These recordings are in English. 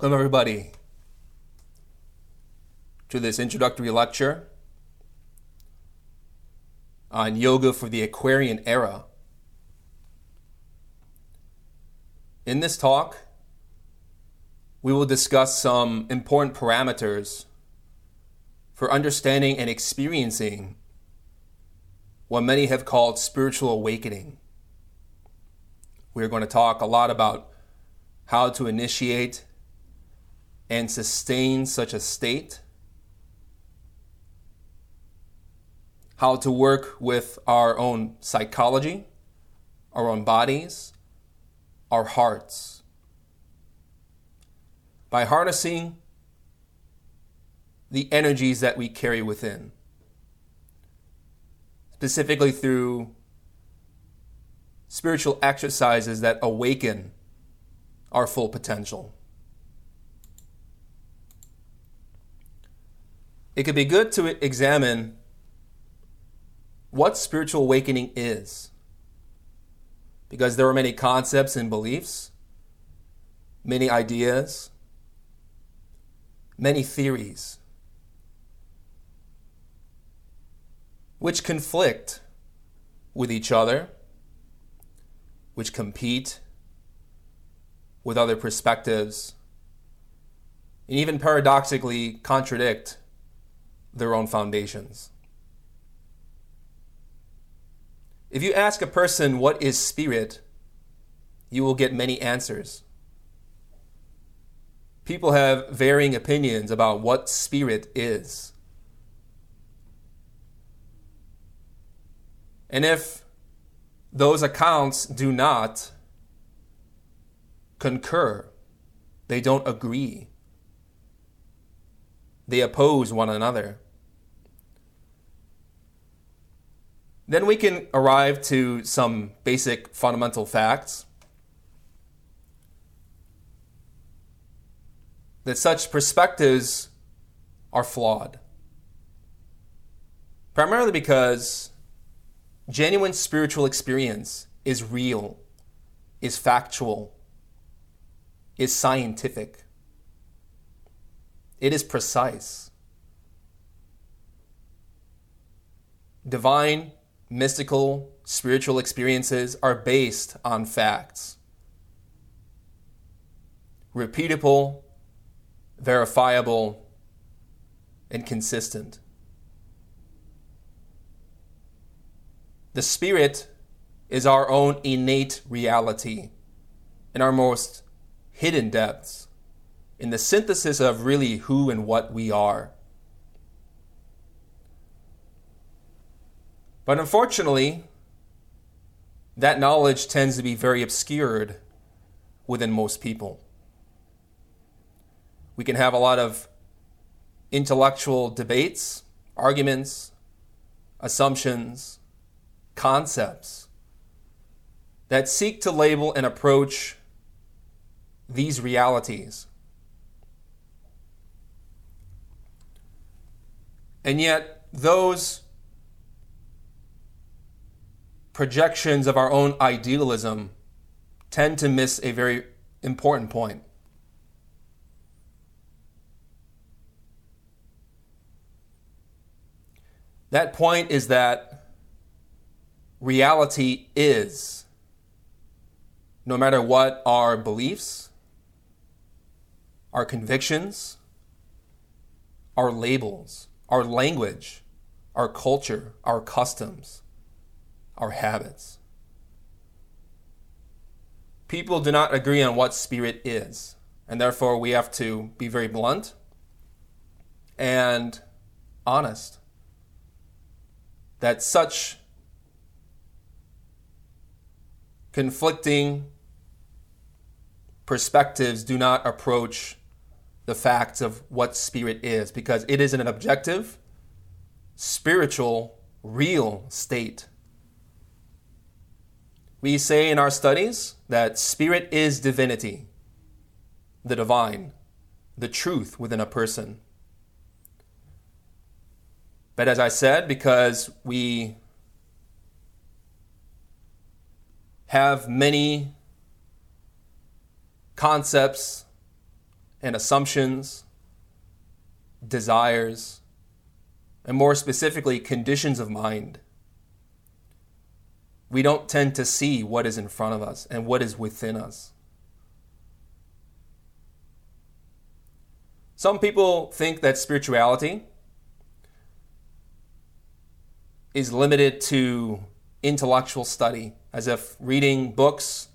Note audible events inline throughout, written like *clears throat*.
Welcome, everybody, to this introductory lecture on yoga for the Aquarian era. In this talk, we will discuss some important parameters for understanding and experiencing what many have called spiritual awakening. We're going to talk a lot about how to initiate and sustain such a state, how to work with our own psychology, our own bodies, our hearts. By harnessing the energies that we carry within, specifically through spiritual exercises that awaken our full potential. It could be good to examine what spiritual awakening is. Because there are many concepts and beliefs, many ideas, many theories, which conflict with each other, which compete with other perspectives, and even paradoxically contradict their own foundations. If you ask a person what is spirit, you will get many answers. People have varying opinions about what spirit is. And if those accounts do not concur, they don't agree, they oppose one another. Then we can arrive to some basic fundamental facts. That such perspectives are flawed. Primarily because genuine spiritual experience is real, is factual, is scientific. It is precise. Divine, mystical, spiritual experiences are based on facts. Repeatable, verifiable, and consistent. The Spirit is our own innate reality in our most hidden depths in the synthesis of really who and what we are. But unfortunately, that knowledge tends to be very obscured within most people. We can have a lot of intellectual debates, arguments, assumptions, concepts that seek to label and approach these realities And yet, those projections of our own idealism tend to miss a very important point. That point is that reality is, no matter what our beliefs, our convictions, our labels, our language, our culture, our customs, our habits. People do not agree on what spirit is, and therefore we have to be very blunt and honest that such conflicting perspectives do not approach the facts of what spirit is because it is an objective, spiritual, real state. We say in our studies that spirit is divinity, the divine, the truth within a person. But as I said, because we have many concepts and assumptions, desires, and more specifically, conditions of mind. We don't tend to see what is in front of us and what is within us. Some people think that spirituality is limited to intellectual study, as if reading books,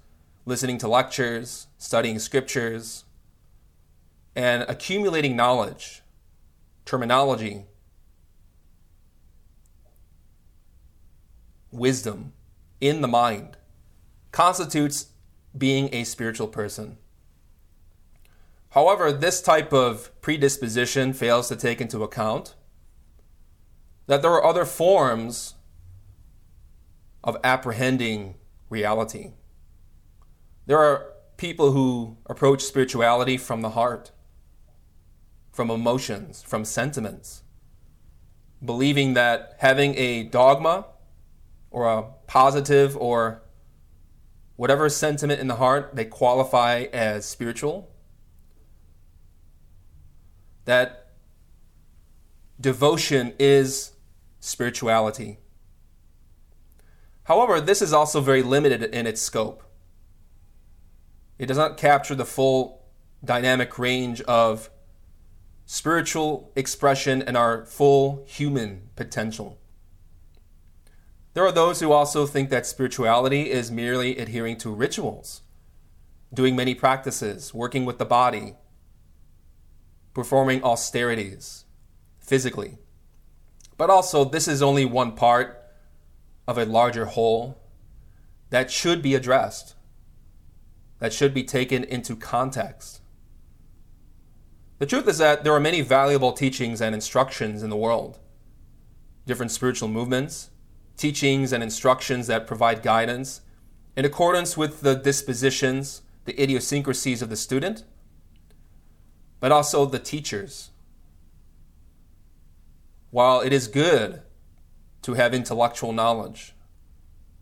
listening to lectures, studying scriptures, and accumulating knowledge, terminology, wisdom in the mind constitutes being a spiritual person. However, this type of predisposition fails to take into account that there are other forms of apprehending reality. There are people who approach spirituality from the heart from emotions, from sentiments, believing that having a dogma or a positive or whatever sentiment in the heart they qualify as spiritual, that devotion is spirituality. However, this is also very limited in its scope. It does not capture the full dynamic range of spiritual expression and our full human potential. There are those who also think that spirituality is merely adhering to rituals, doing many practices, working with the body, performing austerities physically. But also, this is only one part of a larger whole that should be addressed, that should be taken into context. The truth is that there are many valuable teachings and instructions in the world. Different spiritual movements, teachings and instructions that provide guidance in accordance with the dispositions, the idiosyncrasies of the student, but also the teachers. While it is good to have intellectual knowledge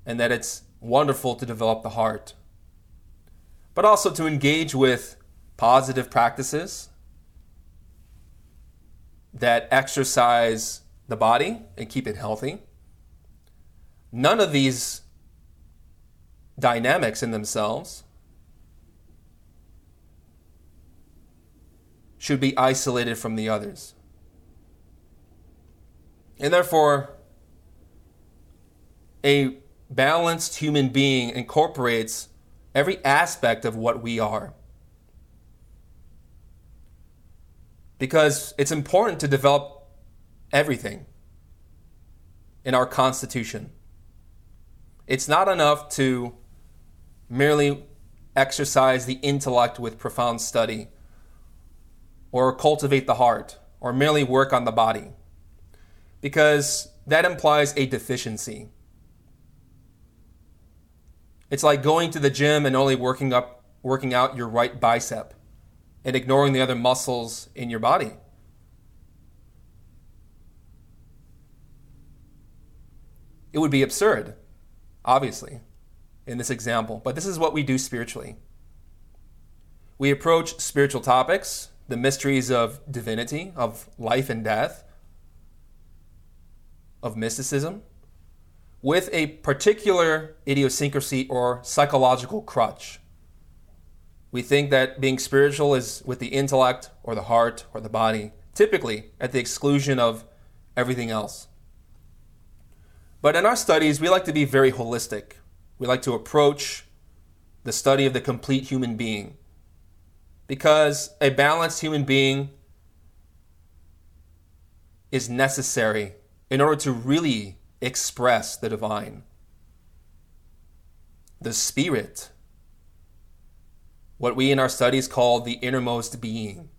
and that it's wonderful to develop the heart, but also to engage with positive practices that exercise the body and keep it healthy. None of these dynamics in themselves should be isolated from the others. And therefore, a balanced human being incorporates every aspect of what we are. Because it's important to develop everything in our Constitution. It's not enough to merely exercise the intellect with profound study or cultivate the heart or merely work on the body because that implies a deficiency. It's like going to the gym and only working up working out your right bicep and ignoring the other muscles in your body. It would be absurd, obviously, in this example, but this is what we do spiritually. We approach spiritual topics, the mysteries of divinity, of life and death, of mysticism, with a particular idiosyncrasy or psychological crutch. We think that being spiritual is with the intellect or the heart or the body, typically at the exclusion of everything else. But in our studies, we like to be very holistic. We like to approach the study of the complete human being because a balanced human being is necessary in order to really express the divine. The spirit, what we in our studies call the innermost being,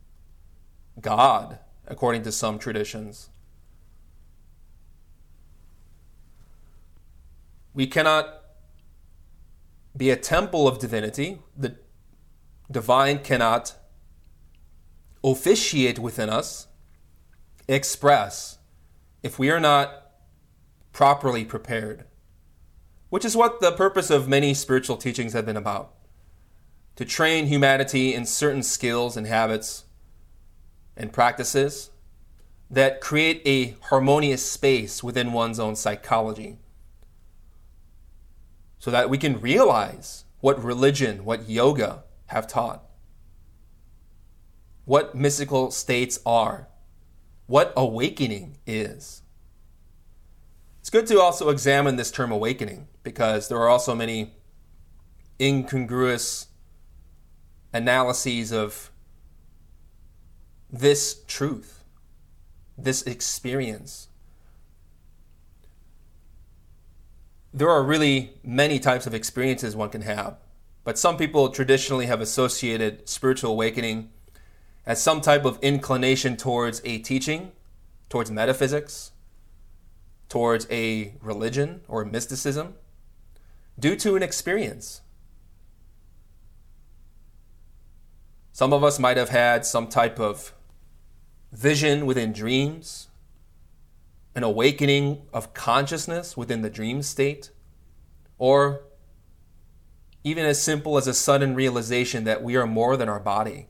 God, according to some traditions. We cannot be a temple of divinity. The divine cannot officiate within us, express, if we are not properly prepared. Which is what the purpose of many spiritual teachings have been about to train humanity in certain skills and habits and practices that create a harmonious space within one's own psychology. So that we can realize what religion, what yoga have taught, what mystical states are, what awakening is. It's good to also examine this term awakening because there are also many incongruous analyses of this truth, this experience. there are really many types of experiences one can have, but some people traditionally have associated spiritual awakening as some type of inclination towards a teaching, towards metaphysics, towards a religion or mysticism, due to an experience. Some of us might have had some type of vision within dreams an awakening of consciousness within the dream state, or even as simple as a sudden realization that we are more than our body,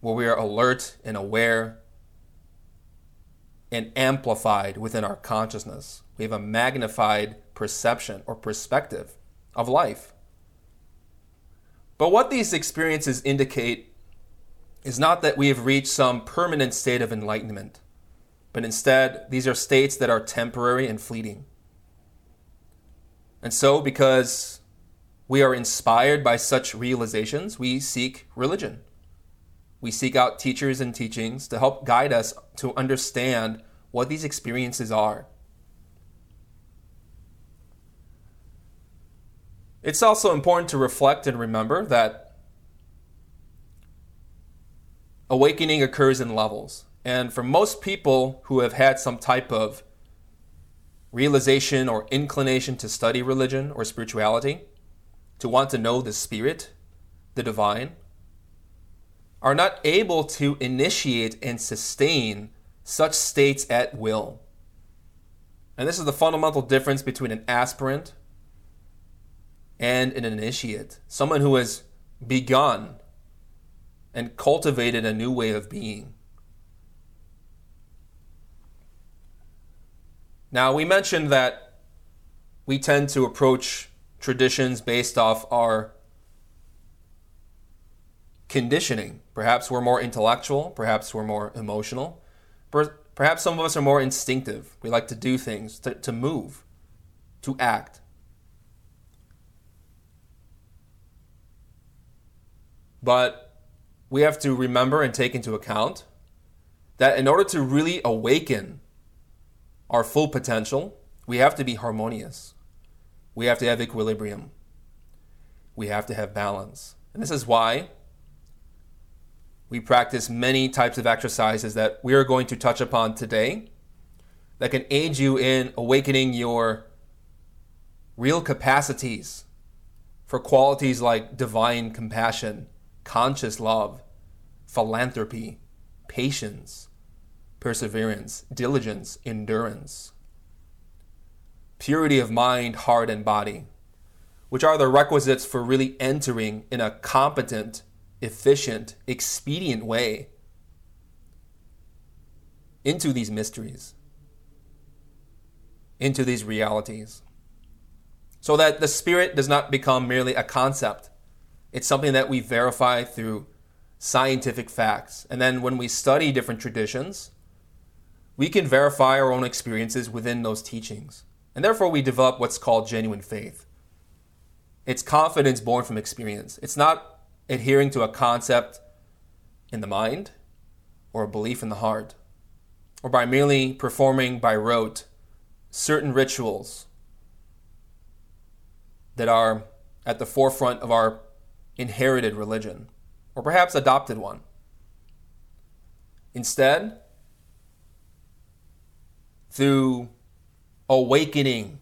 where we are alert and aware and amplified within our consciousness. We have a magnified perception or perspective of life. But what these experiences indicate is not that we have reached some permanent state of enlightenment but instead, these are states that are temporary and fleeting. And so, because we are inspired by such realizations, we seek religion. We seek out teachers and teachings to help guide us to understand what these experiences are. It's also important to reflect and remember that awakening occurs in levels. And for most people who have had some type of realization or inclination to study religion or spirituality, to want to know the spirit, the divine, are not able to initiate and sustain such states at will. And this is the fundamental difference between an aspirant and an initiate, someone who has begun and cultivated a new way of being. Now, we mentioned that we tend to approach traditions based off our conditioning. Perhaps we're more intellectual, perhaps we're more emotional, perhaps some of us are more instinctive. We like to do things, to, to move, to act. But we have to remember and take into account that in order to really awaken our full potential, we have to be harmonious. We have to have equilibrium. We have to have balance. And this is why we practice many types of exercises that we are going to touch upon today that can aid you in awakening your real capacities for qualities like divine compassion, conscious love, philanthropy, patience, perseverance, diligence, endurance. purity of mind, heart, and body, which are the requisites for really entering in a competent, efficient, expedient way into these mysteries, into these realities. So that the Spirit does not become merely a concept. It's something that we verify through scientific facts. And then when we study different traditions, we can verify our own experiences within those teachings. And therefore, we develop what's called genuine faith. It's confidence born from experience. It's not adhering to a concept in the mind or a belief in the heart, or by merely performing by rote certain rituals that are at the forefront of our inherited religion, or perhaps adopted one. Instead, through awakening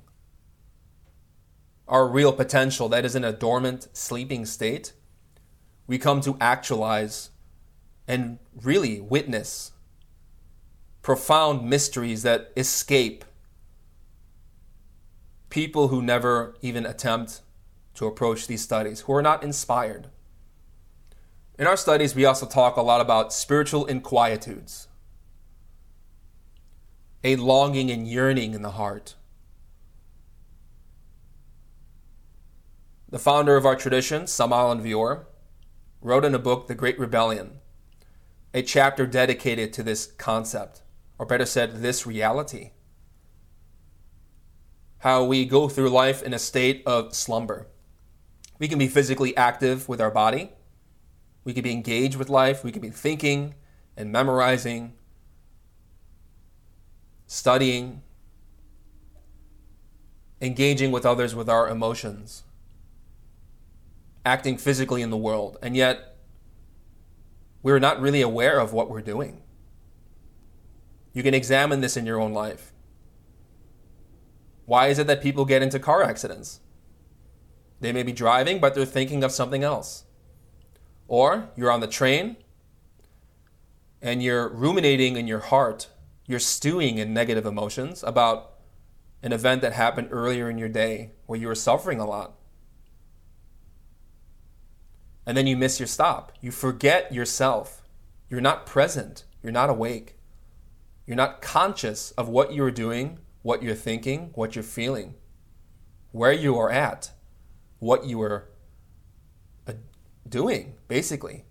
our real potential that is in a dormant, sleeping state, we come to actualize and really witness profound mysteries that escape people who never even attempt to approach these studies, who are not inspired. In our studies, we also talk a lot about spiritual inquietudes, a longing and yearning in the heart. The founder of our tradition, Samael Aun Weor, wrote in a book, The Great Rebellion, a chapter dedicated to this concept, or better said, this reality how we go through life in a state of slumber. We can be physically active with our body. We can be engaged with life. We can be thinking and memorizing, studying, engaging with others with our emotions, acting physically in the world. And yet, we're not really aware of what we're doing. You can examine this in your own life. Why is it that people get into car accidents? They may be driving, but they're thinking of something else. Or you're on the train and you're ruminating in your heart, you're stewing in negative emotions about an event that happened earlier in your day where you were suffering a lot. And then you miss your stop. You forget yourself. You're not present. You're not awake. You're not conscious of what you're doing what you're thinking, what you're feeling, where you are at, what you are uh, doing, basically.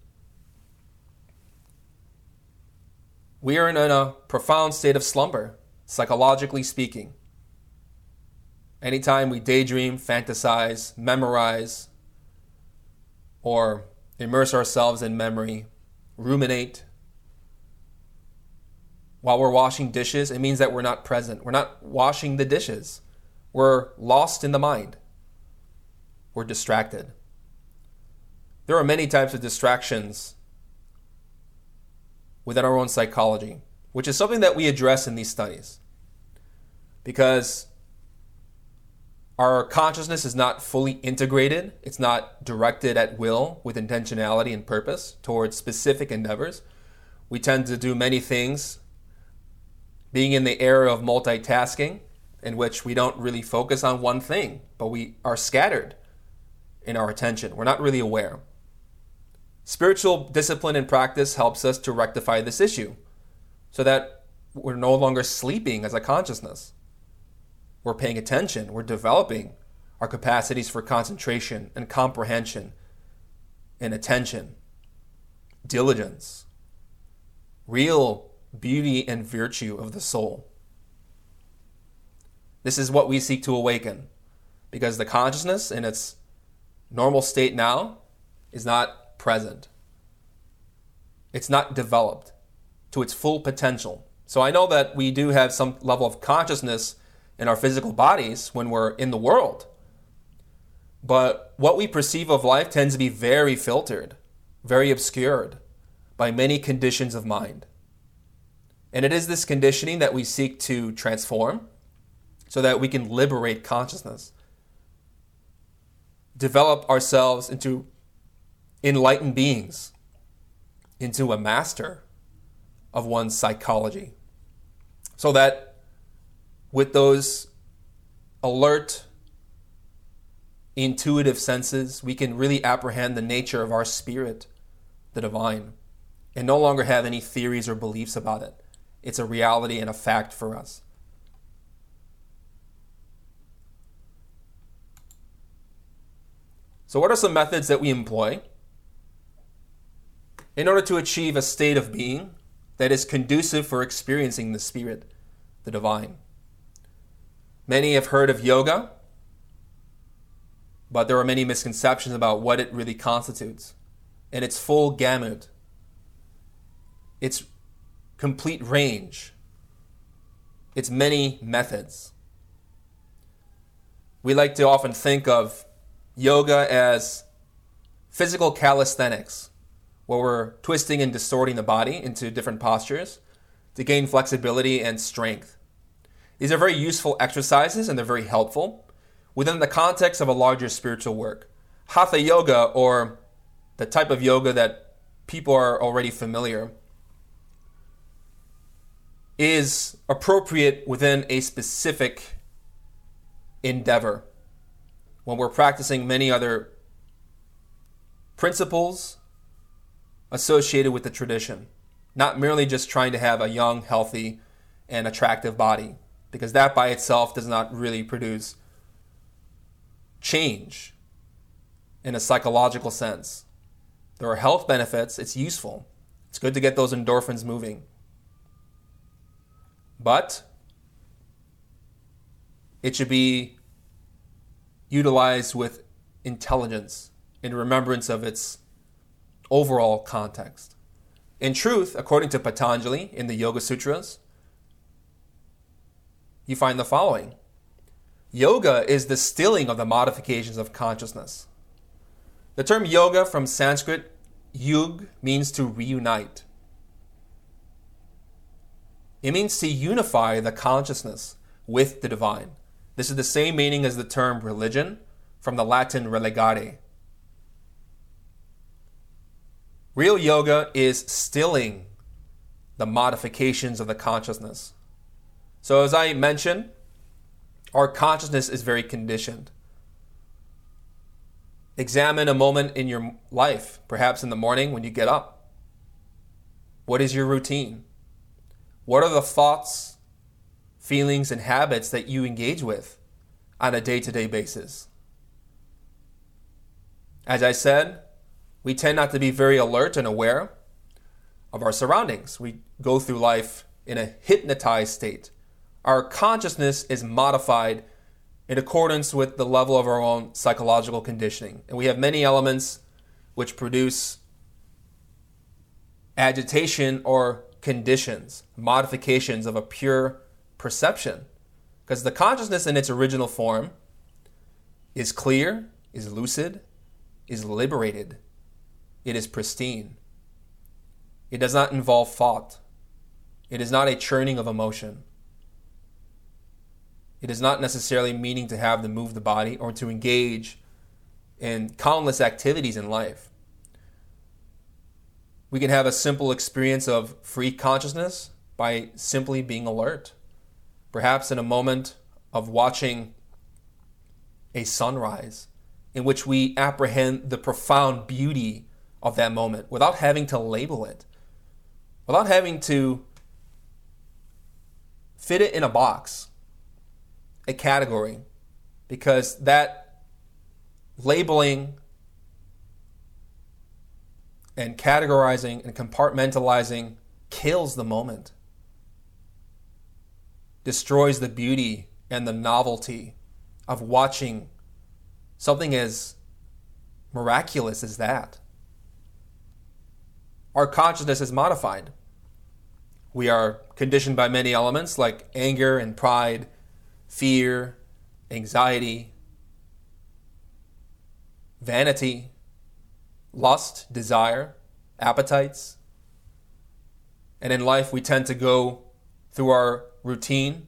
We are in a profound state of slumber, psychologically speaking. Anytime we daydream, fantasize, memorize, or immerse ourselves in memory, ruminate, while we're washing dishes, it means that we're not present. We're not washing the dishes. We're lost in the mind. We're distracted. There are many types of distractions within our own psychology, which is something that we address in these studies. Because our consciousness is not fully integrated, it's not directed at will with intentionality and purpose towards specific endeavors. We tend to do many things being in the era of multitasking, in which we don't really focus on one thing, but we are scattered in our attention. We're not really aware. Spiritual discipline and practice helps us to rectify this issue so that we're no longer sleeping as a consciousness. We're paying attention, we're developing our capacities for concentration and comprehension and attention, diligence, real beauty and virtue of the soul. This is what we seek to awaken because the consciousness in its normal state now is not present. It's not developed to its full potential. So I know that we do have some level of consciousness in our physical bodies when we're in the world. But what we perceive of life tends to be very filtered, very obscured by many conditions of mind. And it is this conditioning that we seek to transform so that we can liberate consciousness, develop ourselves into enlightened beings, into a master of one's psychology. So that with those alert, intuitive senses, we can really apprehend the nature of our spirit, the divine, and no longer have any theories or beliefs about it. It's a reality and a fact for us. So, what are some methods that we employ in order to achieve a state of being that is conducive for experiencing the Spirit, the divine? Many have heard of yoga, but there are many misconceptions about what it really constitutes. And its full gamut, its complete range, its many methods. We like to often think of yoga as physical calisthenics, where we're twisting and distorting the body into different postures to gain flexibility and strength. These are very useful exercises and they're very helpful within the context of a larger spiritual work. Hatha yoga, or the type of yoga that people are already familiar, is appropriate within a specific endeavor. When we're practicing many other principles associated with the tradition, not merely just trying to have a young, healthy, and attractive body because that by itself does not really produce change in a psychological sense. There are health benefits, it's useful. It's good to get those endorphins moving. But it should be utilized with intelligence in remembrance of its overall context. In truth, according to Patanjali in the Yoga Sutras, you find the following Yoga is the stilling of the modifications of consciousness. The term yoga from Sanskrit, yug, means to reunite. It means to unify the consciousness with the divine. This is the same meaning as the term religion from the Latin religare. Real yoga is stilling the modifications of the consciousness. So, as I mentioned, our consciousness is very conditioned. Examine a moment in your life, perhaps in the morning when you get up. What is your routine? What are the thoughts, feelings, and habits that you engage with on a day to day basis? As I said, we tend not to be very alert and aware of our surroundings. We go through life in a hypnotized state our consciousness is modified in accordance with the level of our own psychological conditioning. And we have many elements which produce agitation or conditions, modifications of a pure perception. Because the consciousness in its original form is clear, is lucid, is liberated, it is pristine. It does not involve thought, it is not a churning of emotion. It is not necessarily meaning to have to move the body or to engage in countless activities in life. We can have a simple experience of free consciousness by simply being alert. Perhaps in a moment of watching a sunrise, in which we apprehend the profound beauty of that moment without having to label it, without having to fit it in a box a category because that labeling and categorizing and compartmentalizing kills the moment, destroys the beauty and the novelty of watching something as miraculous as that. Our consciousness is modified. We are conditioned by many elements like anger and pride fear, anxiety, vanity, lust, desire, appetites. And in life, we tend to go through our routine,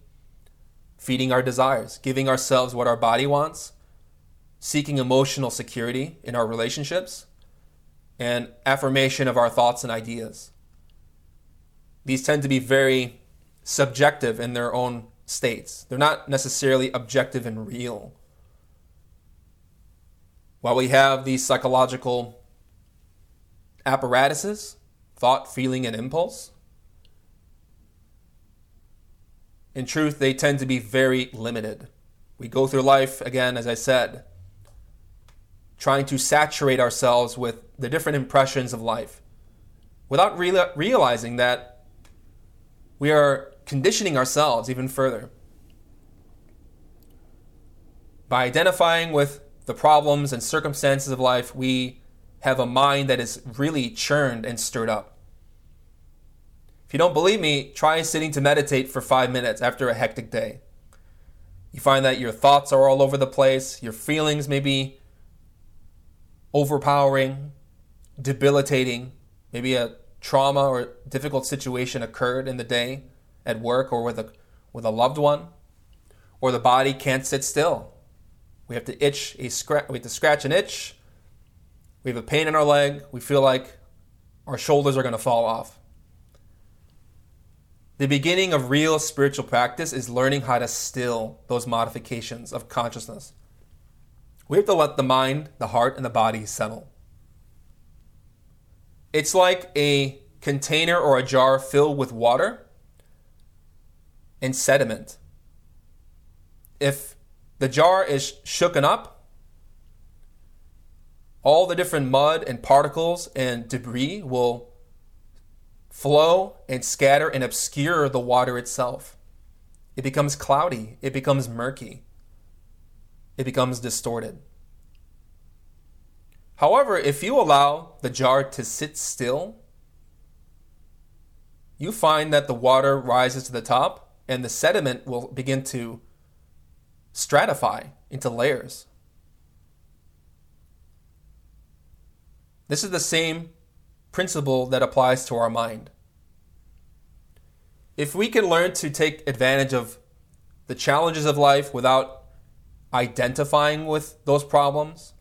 feeding our desires, giving ourselves what our body wants, seeking emotional security in our relationships, and affirmation of our thoughts and ideas. These tend to be very subjective in their own states. They're not necessarily objective and real. While we have these psychological apparatuses, thought, feeling, and impulse, in truth, they tend to be very limited. We go through life, again, as I said, trying to saturate ourselves with the different impressions of life without real- realizing that we are conditioning ourselves even further. By identifying with the problems and circumstances of life, we have a mind that is really churned and stirred up. If you don't believe me, try sitting to meditate for five minutes after a hectic day. You find that your thoughts are all over the place, your feelings may be overpowering, debilitating, maybe a trauma or difficult situation occurred in the day at work or with a with a loved one, or the body can't sit still. We have to itch a scratch. We have to scratch an itch. We have a pain in our leg. We feel like our shoulders are going to fall off. The beginning of real spiritual practice is learning how to still those modifications of consciousness. We have to let the mind, the heart, and the body settle. It's like a container or a jar filled with water and sediment. If the jar is shooken up, all the different mud and particles and debris will flow and scatter and obscure the water itself. It becomes cloudy, it becomes murky, it becomes distorted. However, if you allow the jar to sit still, you find that the water rises to the top and the sediment will begin to stratify into layers. This is the same principle that applies to our mind. If we can learn to take advantage of the challenges of life without identifying with those problems,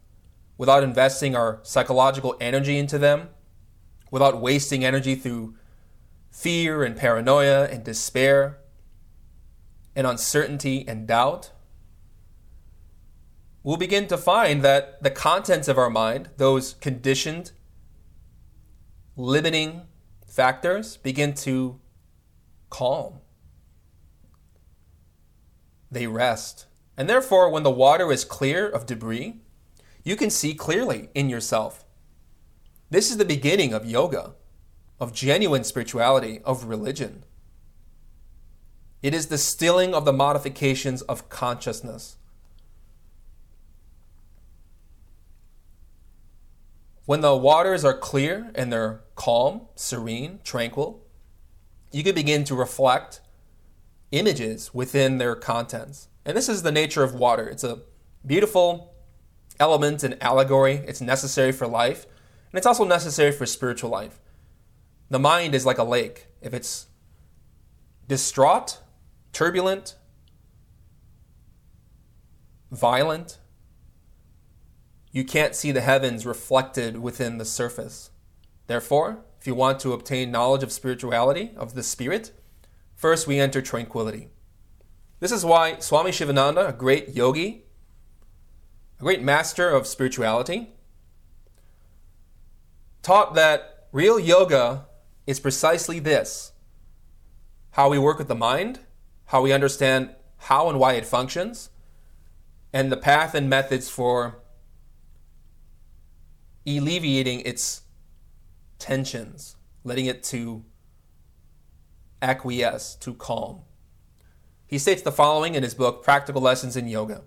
without investing our psychological energy into them, without wasting energy through fear and paranoia and despair and uncertainty and doubt, we'll begin to find that the contents of our mind, those conditioned limiting factors begin to calm. They rest. And therefore, when the water is clear of debris, you can see clearly in yourself. This is the beginning of yoga, of genuine spirituality, of religion. It is the stilling of the modifications of consciousness. When the waters are clear and they're calm, serene, tranquil, you can begin to reflect images within their contents. And this is the nature of water. It's a beautiful element and allegory. It's necessary for life, and it's also necessary for spiritual life. The mind is like a lake. If it's distraught, turbulent, violent, you can't see the heavens reflected within the surface. Therefore, if you want to obtain knowledge of spirituality, of the spirit, first we enter tranquility. This is why Swami Shivananda, a great yogi, a great master of spirituality, taught that real yoga is precisely this how we work with the mind, how we understand how and why it functions, and the path and methods for alleviating its tensions, letting it to acquiesce, to calm. He states the following in his book, Practical Lessons in Yoga.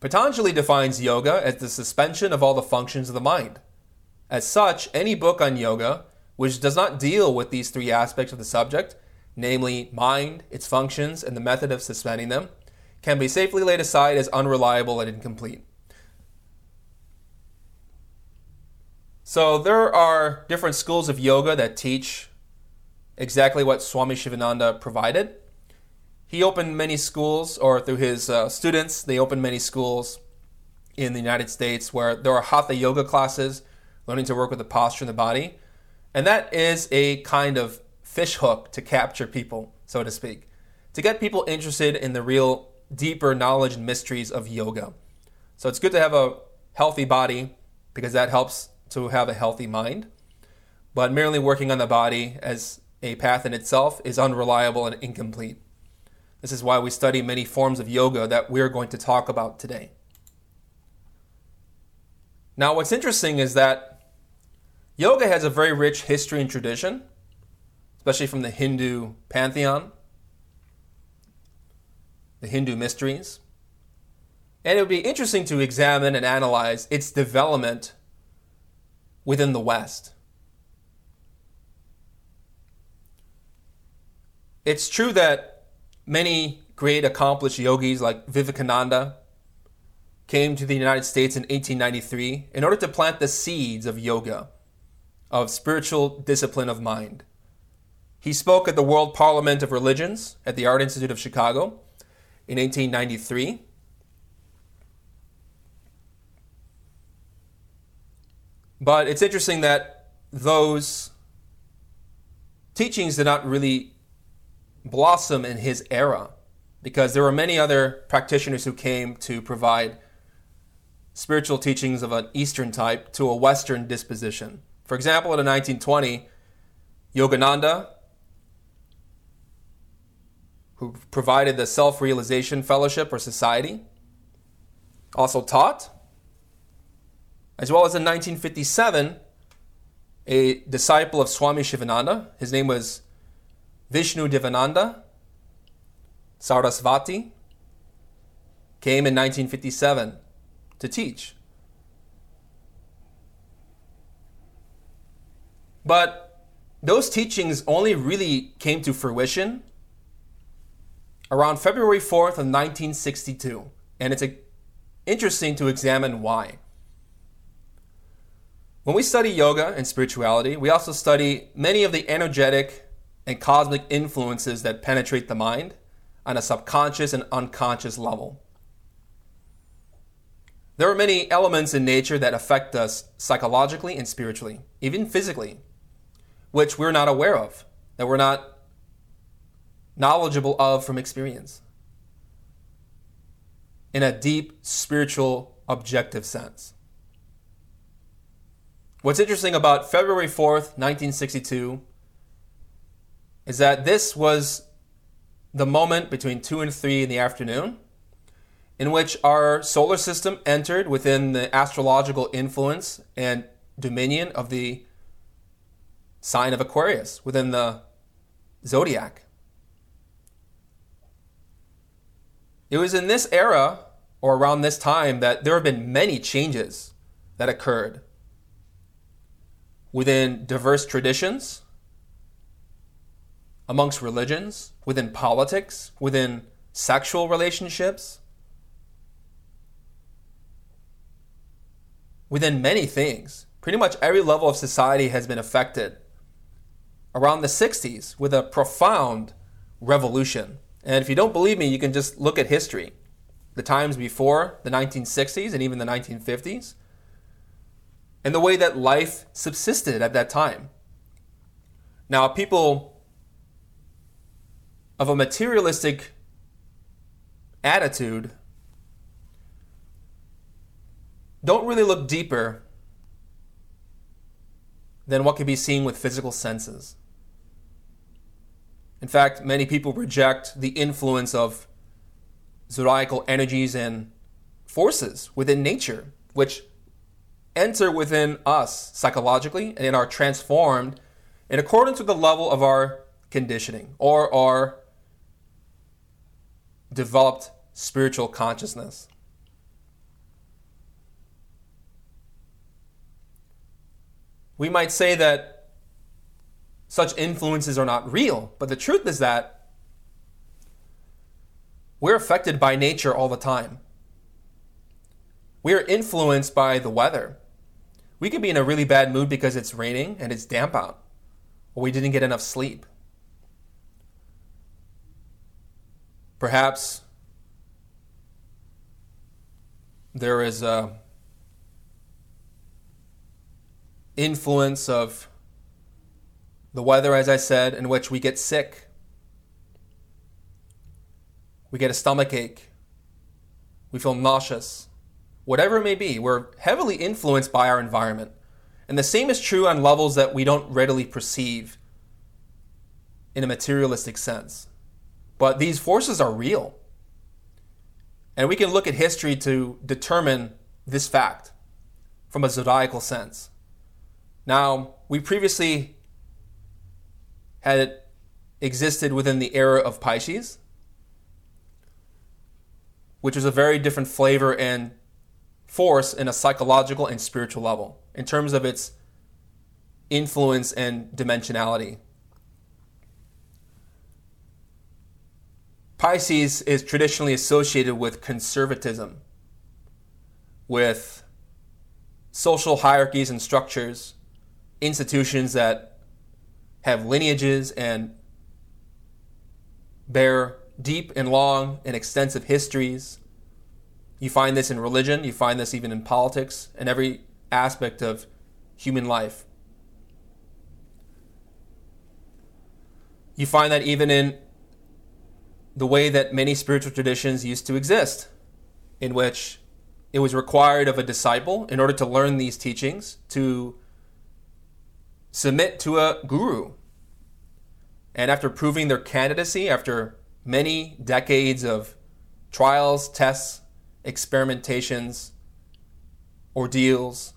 Patanjali defines yoga as the suspension of all the functions of the mind. As such, any book on yoga which does not deal with these three aspects of the subject, namely mind, its functions, and the method of suspending them, can be safely laid aside as unreliable and incomplete. So there are different schools of yoga that teach exactly what Swami Shivananda provided. He opened many schools, or through his uh, students, they opened many schools in the United States where there are hatha yoga classes, learning to work with the posture in the body. And that is a kind of fish hook to capture people, so to speak, to get people interested in the real deeper knowledge and mysteries of yoga. So it's good to have a healthy body because that helps to have a healthy mind. But merely working on the body as a path in itself is unreliable and incomplete. This is why we study many forms of yoga that we're going to talk about today. Now, what's interesting is that yoga has a very rich history and tradition, especially from the Hindu pantheon, the Hindu mysteries. And it would be interesting to examine and analyze its development within the West. It's true that many great accomplished yogis like Vivekananda came to the United States in 1893 in order to plant the seeds of yoga, of spiritual discipline of mind. He spoke at the World Parliament of Religions at the Art Institute of Chicago in 1893. But it's interesting that those teachings did not really blossom in his era because there were many other practitioners who came to provide spiritual teachings of an Eastern type to a Western disposition. For example, in 1920, Yogananda, who provided the Self Realization Fellowship or Society, also taught. As well as in 1957, a disciple of Swami Shivananda, his name was Vishnu Devananda Sarasvati, came in 1957 to teach. But those teachings only really came to fruition around February 4th of 1962. And it's a, interesting to examine why. When we study yoga and spirituality, we also study many of the energetic and cosmic influences that penetrate the mind on a subconscious and unconscious level. There are many elements in nature that affect us psychologically and spiritually, even physically, which we're not aware of, that we're not knowledgeable of from experience in a deep spiritual objective sense. What's interesting about February 4th, 1962, is that this was the moment between 2 and 3 in the afternoon in which our solar system entered within the astrological influence and dominion of the sign of Aquarius within the zodiac. It was in this era or around this time that there have been many changes that occurred within diverse traditions, amongst religions, within politics, within sexual relationships within many things. Pretty much every level of society has been affected. Around the 60s, with a profound revolution. And if you don't believe me, you can just look at history. The times before the 1960s and even the 1950s, and the way that life subsisted at that time. Now, people of a materialistic attitude don't really look deeper than what can be seen with physical senses. In fact, many people reject the influence of zodiacal energies and forces within nature, which enter within us psychologically and are transformed in accordance with the level of our conditioning or our developed spiritual consciousness. we might say that such influences are not real, but the truth is that we're affected by nature all the time. We are influenced by the weather. We could be in a really bad mood because it's raining and it's damp out, or we didn't get enough sleep. Perhaps there is a influence of the weather, as I said, in which we get sick. we get a stomach ache, we feel nauseous, whatever it may be, we're heavily influenced by our environment. And the same is true on levels that we don't readily perceive in a materialistic sense. But these forces are real. And we can look at history to determine this fact from a zodiacal sense. Now, we previously had existed within the era of Pisces, which is a very different flavor and force in a psychological and spiritual level in terms of its influence and dimensionality. Pisces is traditionally associated with conservatism, with social hierarchies and structures, institutions that have lineages and bear deep and long and extensive histories. You find this in religion, you find this even in politics, and every aspect of human life. You find that even in the way that many spiritual traditions used to exist, in which it was required of a disciple in order to learn these teachings to submit to a guru. And after proving their candidacy, after many decades of trials, tests, experimentations, ordeals,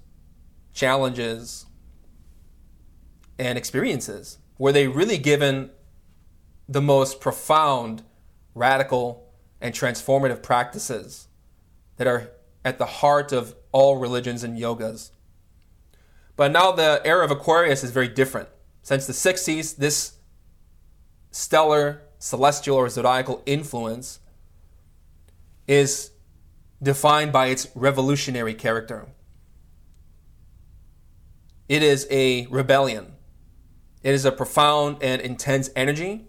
challenges, and experiences, were they really given the most profound radical, and transformative practices that are at the heart of all religions and yogas. But now the era of Aquarius is very different. Since the 60s, this stellar, celestial, or zodiacal influence is defined by its revolutionary character. It is a rebellion. It is a profound and intense energy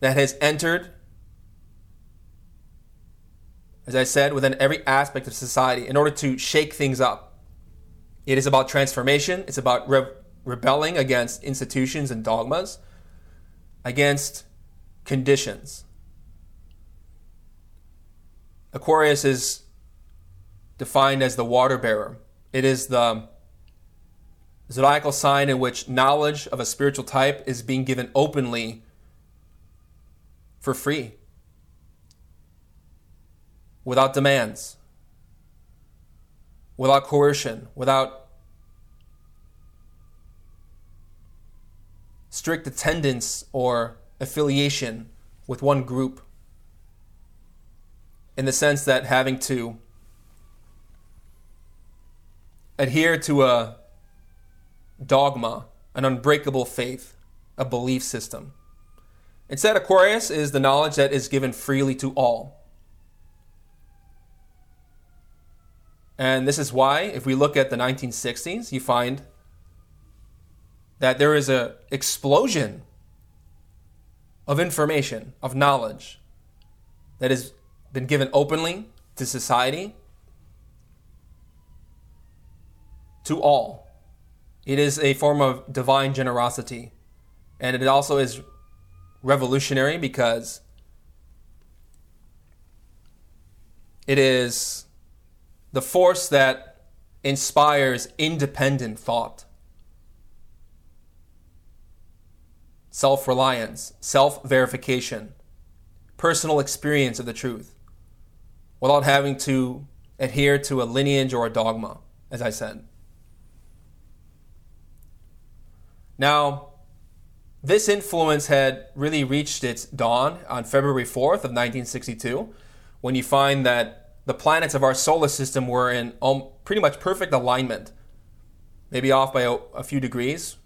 that has entered, as I said, within every aspect of society in order to shake things up. It is about transformation, it's about re- rebelling against institutions and dogmas, against conditions. Aquarius is defined as the water bearer. It is the zodiacal sign in which knowledge of a spiritual type is being given openly for free without demands, without coercion, without strict attendance or affiliation with one group, in the sense that having to adhere to a dogma, an unbreakable faith, a belief system. Instead, Aquarius is the knowledge that is given freely to all. And this is why, if we look at the 1960s, you find that there is an explosion of information, of knowledge that has been given openly to society, to all. It is a form of divine generosity, and it also is revolutionary because it is the force that inspires independent thought, self reliance, self verification, personal experience of the truth, without having to adhere to a lineage or a dogma, as I said. Now, this influence had really reached its dawn on February 4th of 1962 when you find that the planets of our solar system were in pretty much perfect alignment, maybe off by a, few degrees.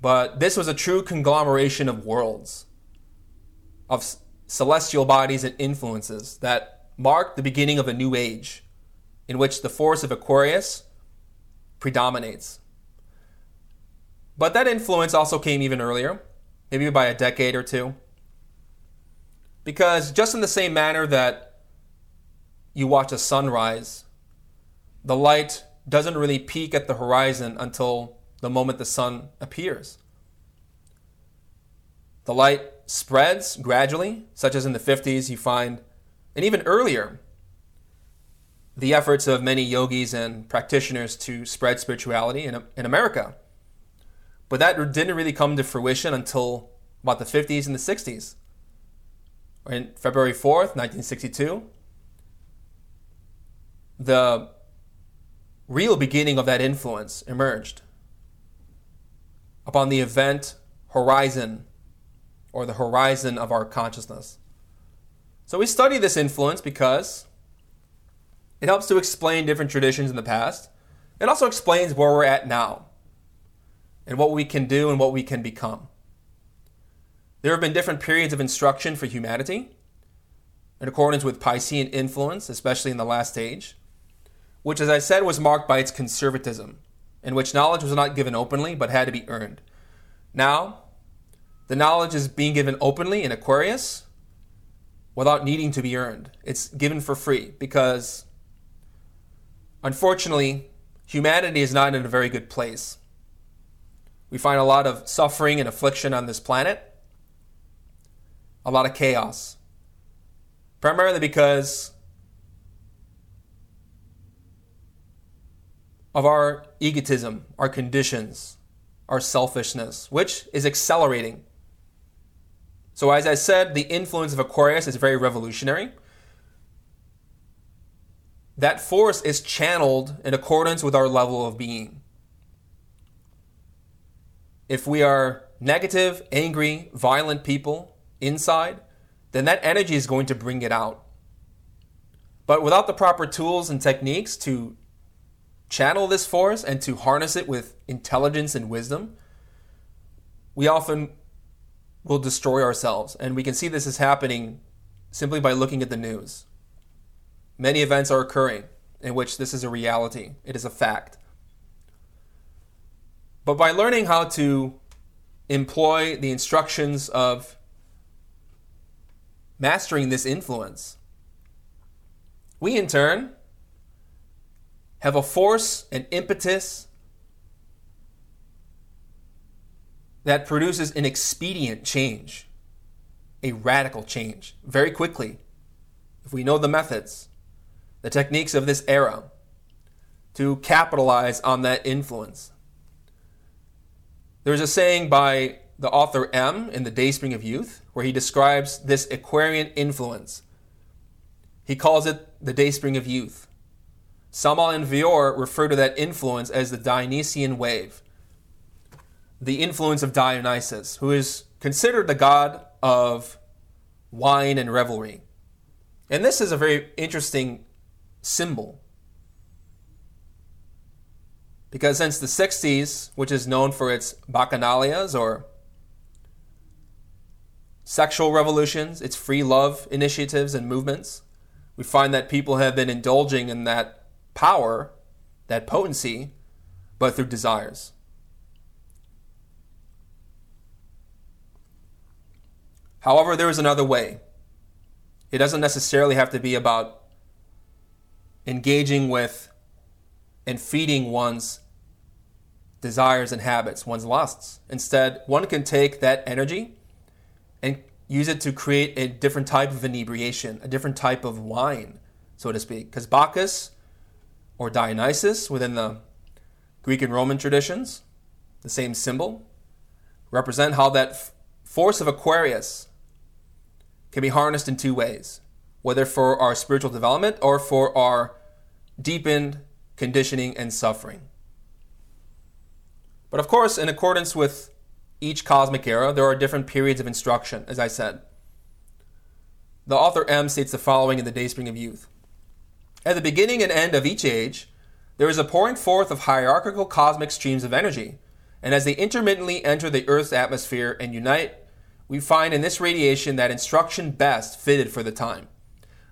But this was a true conglomeration of worlds, of celestial bodies and influences that marked the beginning of a new age in which the force of Aquarius predominates. But that influence also came even earlier, maybe by a decade or two. Because just in the same manner that you watch a sunrise, the light doesn't really peak at the horizon until the moment the sun appears. The light spreads gradually, such as in the 50s, you find, and even earlier, the efforts of many yogis and practitioners to spread spirituality in, in America. But that didn't really come to fruition until about the 50s and the 60s. In February 4th, 1962, the real beginning of that influence emerged upon the event horizon or the horizon of our consciousness. So we study this influence because it helps to explain different traditions in the past. It also explains where we're at now and what we can do and what we can become. There have been different periods of instruction for humanity in accordance with Piscean influence, especially in the last age, which, as I said, was marked by its conservatism, in which knowledge was not given openly but had to be earned. Now, the knowledge is being given openly in Aquarius without needing to be earned. It's given for free because, unfortunately, humanity is not in a very good place. We find a lot of suffering and affliction on this planet, a lot of chaos. Primarily because of our egotism, our conditions, our selfishness, which is accelerating. So, as I said, the influence of Aquarius is very revolutionary. That force is channeled in accordance with our level of being. If we are negative, angry, violent people inside, then that energy is going to bring it out. But without the proper tools and techniques to channel this force and to harness it with intelligence and wisdom, we often will destroy ourselves. And we can see this is happening simply by looking at the news. Many events are occurring in which this is a reality, it is a fact. But by learning how to employ the instructions of mastering this influence, we in turn have a force and impetus that produces an expedient change, a radical change, very quickly. If we know the methods, the techniques of this era, to capitalize on that influence. There's a saying by the author M in The Dayspring of Youth where he describes this Aquarian influence. He calls it the Dayspring of Youth. Samael Aun Weor refer to that influence as the Dionysian wave, the influence of Dionysus, who is considered the god of wine and revelry. And this is a very interesting symbol. Because since the 60s, which is known for its bacchanalias or sexual revolutions, its free love initiatives and movements, we find that people have been indulging in that power, that potency, but through desires. However, there is another way. It doesn't necessarily have to be about engaging with and feeding one's desires and habits, one's lusts. Instead, one can take that energy and use it to create a different type of inebriation, a different type of wine, so to speak. Because Bacchus or Dionysus within the Greek and Roman traditions, the same symbol, represent how that f- force of Aquarius can be harnessed in two ways, whether for our spiritual development or for our deepened conditioning and suffering. But of course, in accordance with each cosmic era, there are different periods of instruction, as I said. The author M states the following in The Dayspring of Youth. At the beginning and end of each age, there is a pouring forth of hierarchical cosmic streams of energy, and as they intermittently enter the Earth's atmosphere and unite, we find in this radiation that instruction best fitted for the time.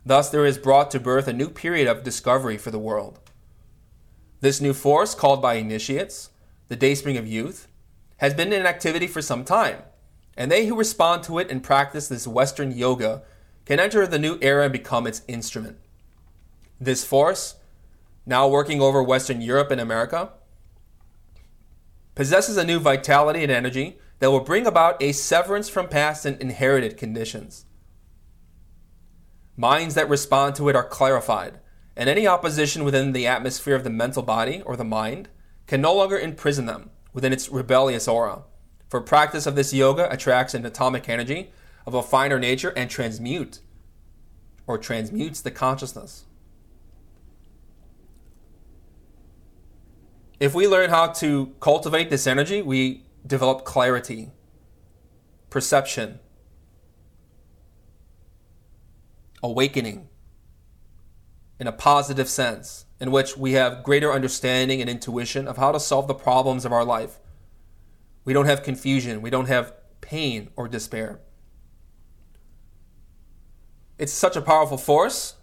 Thus, there is brought to birth a new period of discovery for the world. This new force, called by initiates the dayspring of youth, has been in activity for some time, and they who respond to it and practice this Western yoga can enter the new era and become its instrument. This force, now working over Western Europe and America, possesses a new vitality and energy that will bring about a severance from past and inherited conditions. Minds that respond to it are clarified, and any opposition within the atmosphere of the mental body or the mind can no longer imprison them within its rebellious aura. For practice of this yoga attracts an atomic energy of a finer nature and transmute or transmutes the consciousness. If we learn how to cultivate this energy, we develop clarity, perception, awakening in a positive sense, in which we have greater understanding and intuition of how to solve the problems of our life. We don't have confusion, we don't have pain or despair. It's such a powerful force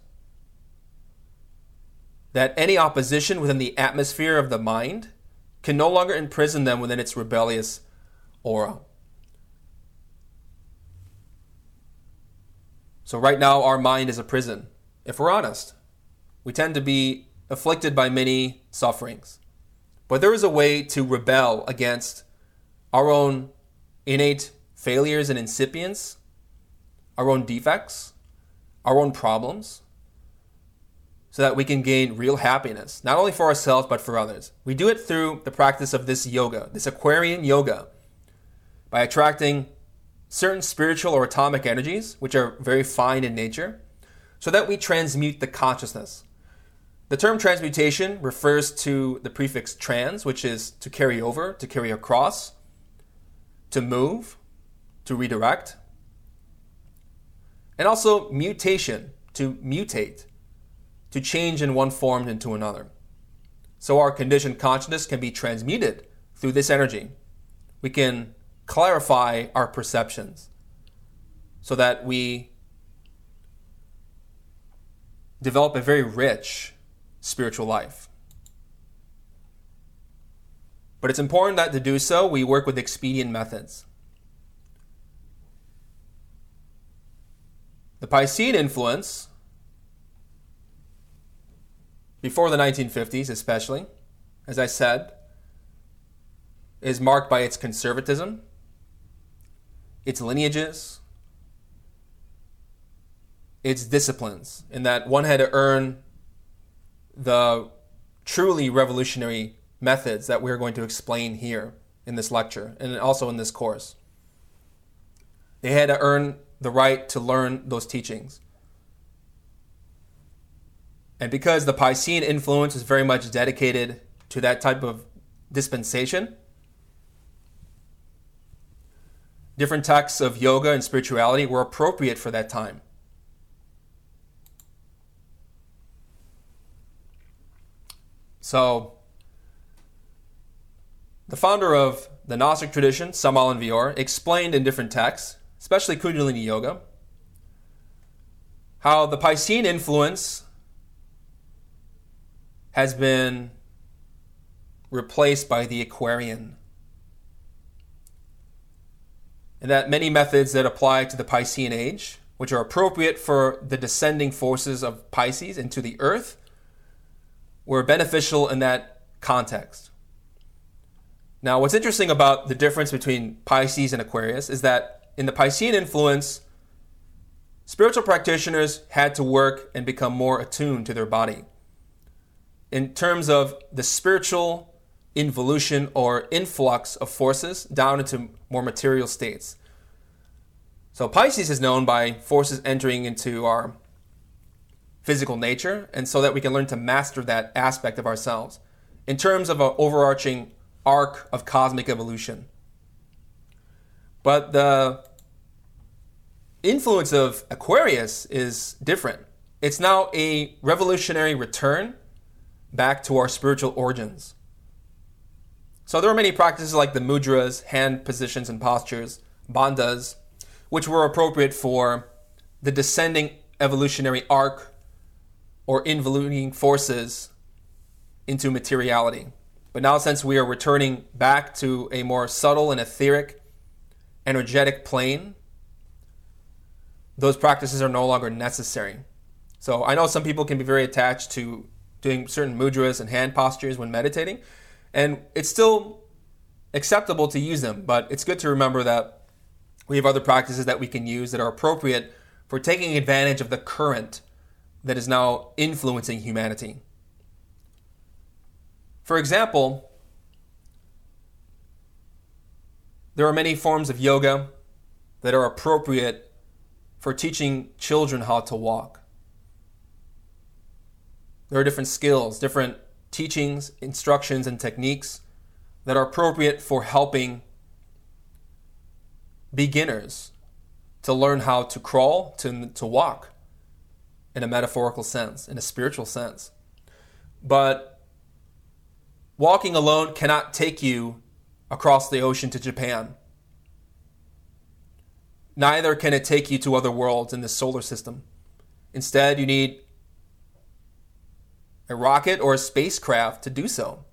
that any opposition within the atmosphere of the mind can no longer imprison them within its rebellious aura. So, right now, our mind is a prison, if we're honest. We tend to be afflicted by many sufferings. But there is a way to rebel against our own innate failures and incipients, our own defects, our own problems, so that we can gain real happiness, not only for ourselves, but for others. We do it through the practice of this yoga, this Aquarian yoga, by attracting certain spiritual or atomic energies, which are very fine in nature, so that we transmute the consciousness. The term transmutation refers to the prefix trans, which is to carry over, to carry across, to move, to redirect, and also mutation, to mutate, to change in one form into another. So our conditioned consciousness can be transmuted through this energy. We can clarify our perceptions so that we develop a very rich spiritual life. But it's important that to do so, we work with expedient methods. The Piscean influence, before the 1950s especially, as I said, is marked by its conservatism, its lineages, its disciplines, in that one had to earn the truly revolutionary methods that we're going to explain here in this lecture and also in this course. They had to earn the right to learn those teachings. And because the Piscean influence is very much dedicated to that type of dispensation, different texts of yoga and spirituality were appropriate for that time. So, the founder of the Gnostic tradition, Samael Aun explained in different texts, especially Kundalini Yoga, how the Piscean influence has been replaced by the Aquarian. And that many methods that apply to the Piscean age, which are appropriate for the descending forces of Pisces into the earth, were beneficial in that context. Now, what's interesting about the difference between Pisces and Aquarius is that in the Piscean influence, spiritual practitioners had to work and become more attuned to their body. In terms of the spiritual involution or influx of forces down into more material states. So, Pisces is known by forces entering into our physical nature, and so that we can learn to master that aspect of ourselves in terms of an overarching arc of cosmic evolution. But the influence of Aquarius is different. It's now a revolutionary return back to our spiritual origins. So there are many practices like the mudras, hand positions and postures, bandhas, which were appropriate for the descending evolutionary arc or involuting forces into materiality. But now, since we are returning back to a more subtle and etheric, energetic plane, those practices are no longer necessary. So, I know some people can be very attached to doing certain mudras and hand postures when meditating, and it's still acceptable to use them, but it's good to remember that we have other practices that we can use that are appropriate for taking advantage of the current that is now influencing humanity. For example, there are many forms of yoga that are appropriate for teaching children how to walk. There are different skills, different teachings, instructions, and techniques that are appropriate for helping beginners to learn how to crawl, to, to walk in a metaphorical sense, in a spiritual sense. But walking alone cannot take you across the ocean to Japan. Neither can it take you to other worlds in the solar system. Instead, you need a rocket or a spacecraft to do so.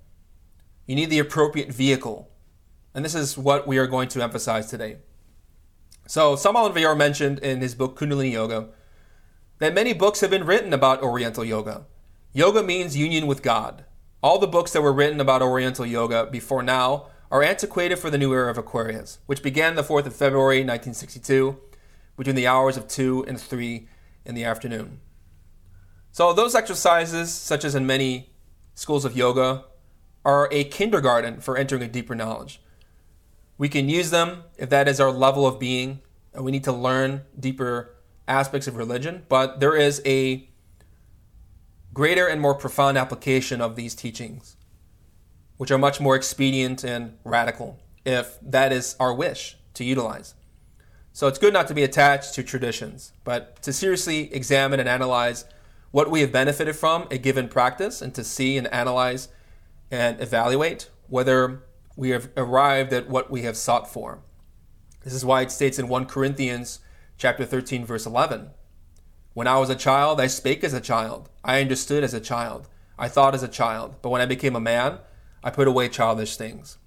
You need the appropriate vehicle. And this is what we are going to emphasize today. So, Samael Aun Weor mentioned in his book Kundalini Yoga that many books have been written about Oriental Yoga. Yoga means union with God. All the books that were written about Oriental Yoga before now are antiquated for the new era of Aquarius, which began the 4th of February 1962 between the hours of 2 and 3 in the afternoon. So, those exercises, such as in many schools of yoga, are a kindergarten for entering a deeper knowledge. We can use them if that is our level of being, and we need to learn deeper aspects of religion, but there is a greater and more profound application of these teachings, which are much more expedient and radical, if that is our wish to utilize. So it's good not to be attached to traditions, but to seriously examine and analyze what we have benefited from a given practice and to see and analyze and evaluate whether we have arrived at what we have sought for. This is why it states in 1 Corinthians chapter 13 verse 11, when I was a child, I spake as a child. I understood as a child. I thought as a child. But when I became a man, I put away childish things.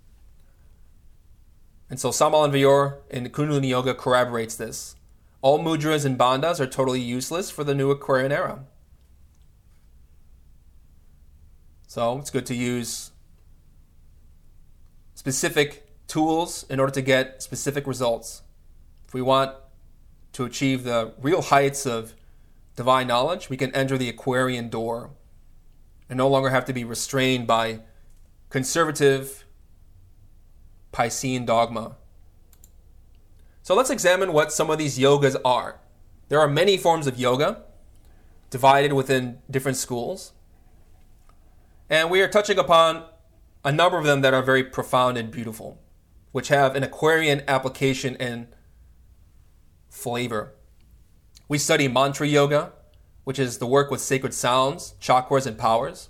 And so Samael Aun Weor in Kundalini Yoga corroborates this. All mudras and bandhas are totally useless for the new Aquarian era. So it's good to use specific tools in order to get specific results. If we want to achieve the real heights of divine knowledge, we can enter the Aquarian door and no longer have to be restrained by conservative Piscean dogma. So let's examine what some of these yogas are. There are many forms of yoga divided within different schools. And we are touching upon a number of them that are very profound and beautiful, which have an Aquarian application and flavor. We study mantra yoga, which is the work with sacred sounds, chakras, and powers.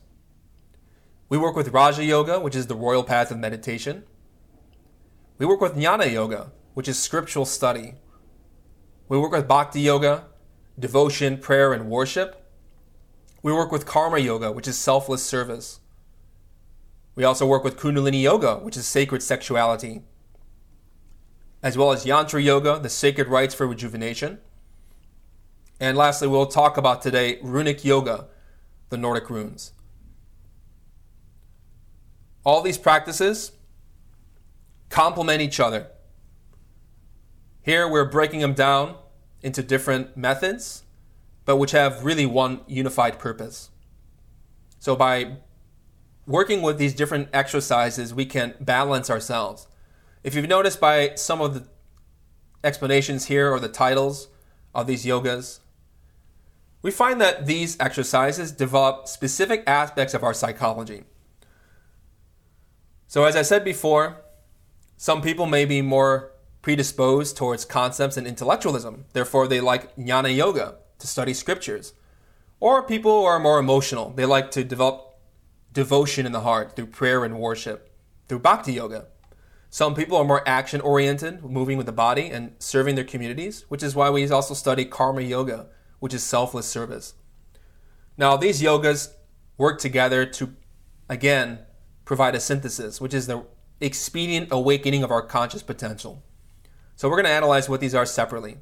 We work with Raja Yoga, which is the royal path of meditation. We work with Jnana Yoga, which is scriptural study. We work with Bhakti Yoga, devotion, prayer, and worship. We work with Karma Yoga, which is selfless service. We also work with Kundalini Yoga, which is sacred sexuality, as well as Yantra Yoga, the sacred rites for rejuvenation. And lastly, we'll talk about today Runic Yoga, the Nordic runes. All these practices complement each other. Here we're breaking them down into different methods but which have really one unified purpose. So by working with these different exercises, we can balance ourselves. If you've noticed by some of the explanations here or the titles of these yogas, we find that these exercises develop specific aspects of our psychology. So, as I said before, some people may be more predisposed towards concepts and intellectualism. Therefore, they like jnana yoga, to study scriptures. Or people who are more emotional, they like to develop devotion in the heart through prayer and worship, through bhakti yoga. Some people are more action oriented, moving with the body and serving their communities, which is why we also study karma yoga, which is selfless service. Now, these yogas work together to, again, provide a synthesis, which is the expedient awakening of our conscious potential. So, we're going to analyze what these are separately.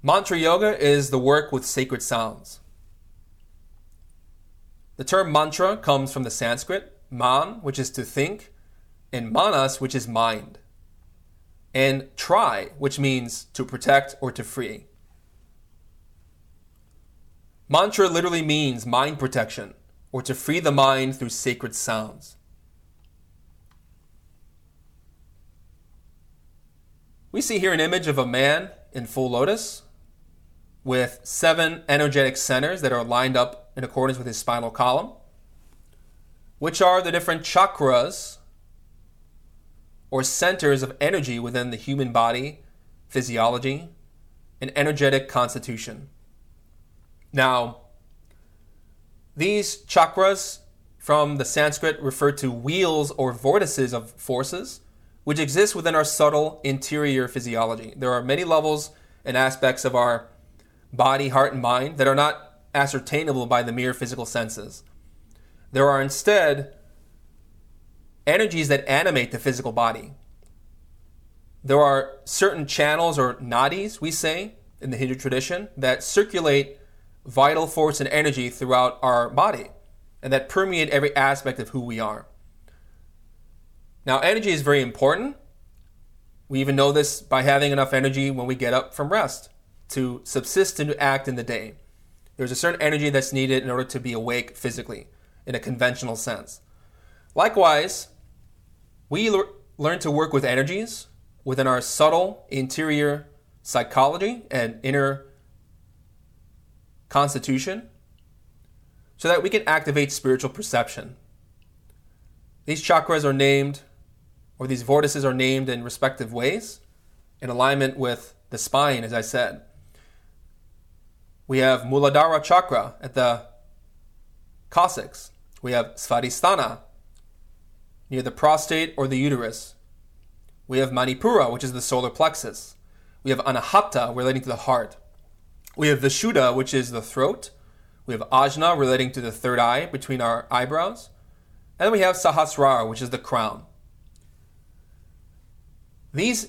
Mantra yoga is the work with sacred sounds. The term mantra comes from the Sanskrit man, which is to think, and manas, which is mind, and try, which means to protect or to free. Mantra literally means mind protection, or to free the mind through sacred sounds. We see here an image of a man in full lotus with seven energetic centers that are lined up in accordance with his spinal column, which are the different chakras or centers of energy within the human body, physiology, and energetic constitution. Now, these chakras from the Sanskrit refer to wheels or vortices of forces which exist within our subtle interior physiology. There are many levels and aspects of our body, heart, and mind that are not ascertainable by the mere physical senses. There are instead energies that animate the physical body. There are certain channels or nadis, we say, in the Hindu tradition, that circulate vital force and energy throughout our body and that permeate every aspect of who we are. Now, energy is very important. We even know this by having enough energy when we get up from rest to subsist and to act in the day. There's a certain energy that's needed in order to be awake physically in a conventional sense. Likewise, we l- learn to work with energies within our subtle interior psychology and inner constitution so that we can activate spiritual perception. These chakras are named, or these vortices are named in respective ways in alignment with the spine, as I said. We have Muladhara chakra at the coccyx. We have Svadhisthana near the prostate or the uterus. We have Manipura, which is the solar plexus. We have Anahata relating to the heart. We have Vishuddha, which is the throat. We have Ajna relating to the third eye between our eyebrows. And then we have Sahasrara, which is the crown. These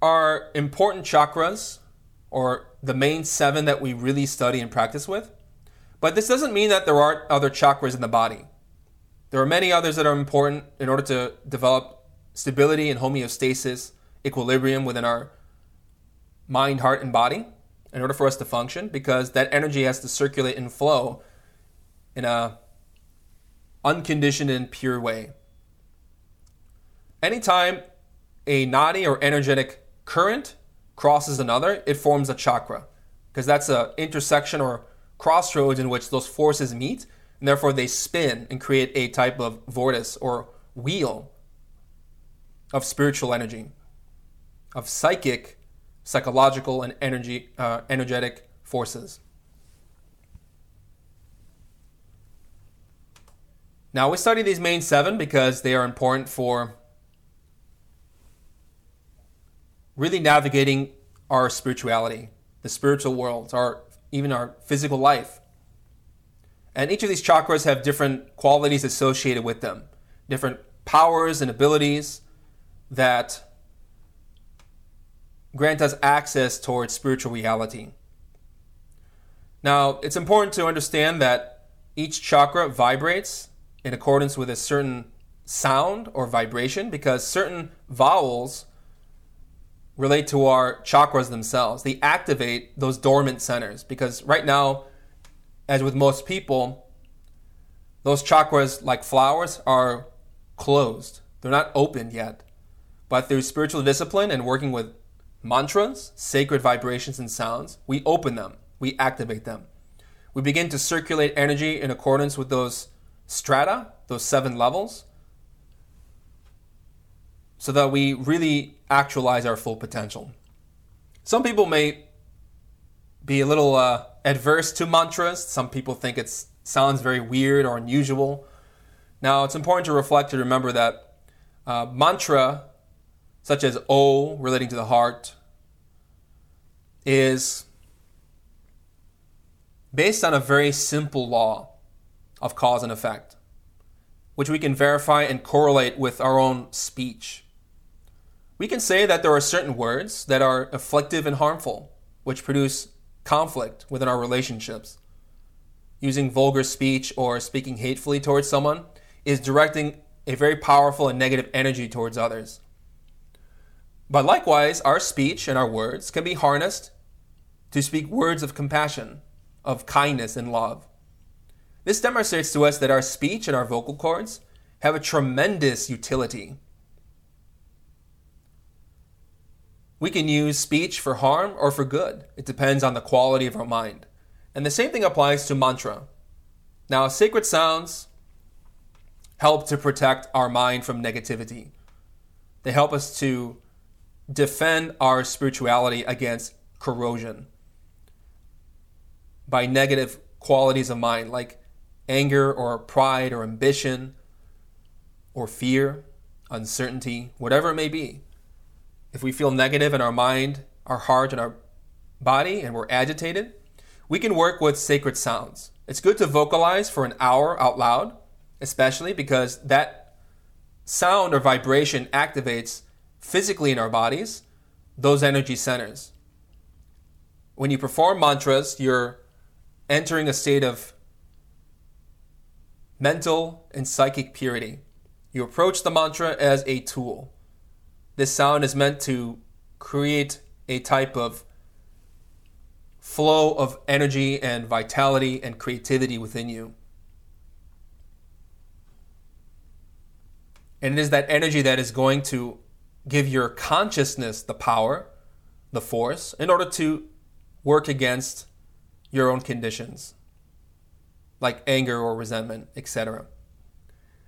are important chakras, or the main seven that we really study and practice with. But this doesn't mean that there aren't other chakras in the body. There are many others that are important in order to develop stability and homeostasis, equilibrium within our mind, heart, and body in order for us to function because that energy has to circulate and flow in a unconditioned and pure way. Anytime a nadi or energetic current crosses another, it forms a chakra because that's an intersection or crossroads in which those forces meet and therefore they spin and create a type of vortice or wheel of spiritual energy, of psychic psychological, and energy, uh, energetic forces. Now, we study these main seven because they are important for really navigating our spirituality, the spiritual world, our even our physical life. And each of these chakras have different qualities associated with them, different powers and abilities that grant us access towards spiritual reality. Now, it's important to understand that each chakra vibrates in accordance with a certain sound or vibration because certain vowels relate to our chakras themselves. They activate those dormant centers because right now, as with most people, those chakras, like flowers, are closed. They're not opened yet. But through spiritual discipline and working with mantras, sacred vibrations and sounds, we open them, we activate them. We begin to circulate energy in accordance with those strata, those seven levels, so that we really actualize our full potential. Some people may be a little uh, adverse to mantras. Some people think it sounds very weird or unusual. Now, it's important to reflect and remember that uh, mantra such as O, relating to the heart, is based on a very simple law of cause and effect, which we can verify and correlate with our own speech. We can say that there are certain words that are afflictive and harmful, which produce conflict within our relationships. using vulgar speech or speaking hatefully towards someone is directing a very powerful and negative energy towards others. But likewise, our speech and our words can be harnessed to speak words of compassion, of kindness and love. This demonstrates to us that our speech and our vocal cords have a tremendous utility. We can use speech for harm or for good. It depends on the quality of our mind. And the same thing applies to mantra. Now, sacred sounds help to protect our mind from negativity. They help us to defend our spirituality against corrosion by negative qualities of mind like anger or pride or ambition or fear, uncertainty, whatever it may be. If we feel negative in our mind, our heart, and our body, and we're agitated, we can work with sacred sounds. It's good to vocalize for an hour out loud, especially because that sound or vibration activates physically in our bodies those energy centers. When you perform mantras, you're entering a state of mental and psychic purity. You approach the mantra as a tool. This sound is meant to create a type of flow of energy and vitality and creativity within you. And it is that energy that is going to give your consciousness the power, the force, in order to work against your own conditions, like anger or resentment, etc.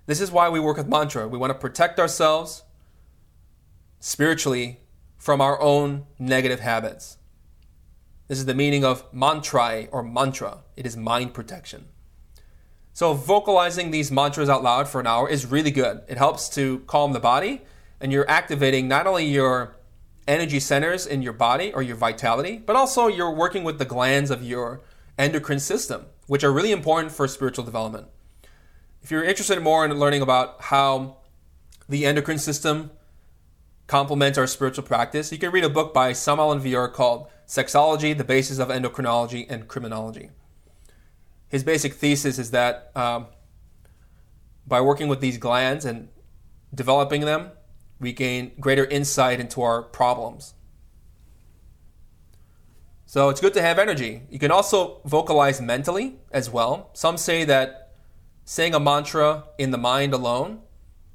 This is why we work with mantra. We want to protect ourselves spiritually from our own negative habits. This is the meaning of mantra or mantra. It is mind protection. So, vocalizing these mantras out loud for an hour is really good. It helps to calm the body, and you're activating not only your energy centers in your body or your vitality, but also you're working with the glands of your endocrine system, which are really important for spiritual development. If you're interested more in learning about how the endocrine system complements our spiritual practice, you can read a book by Samael Aun Weor called Sexology, the Basis of Endocrinology and Criminology. His basic thesis is that um, by working with these glands and developing them, we gain greater insight into our problems. So it's good to have energy. You can also vocalize mentally as well. Some say that saying a mantra in the mind alone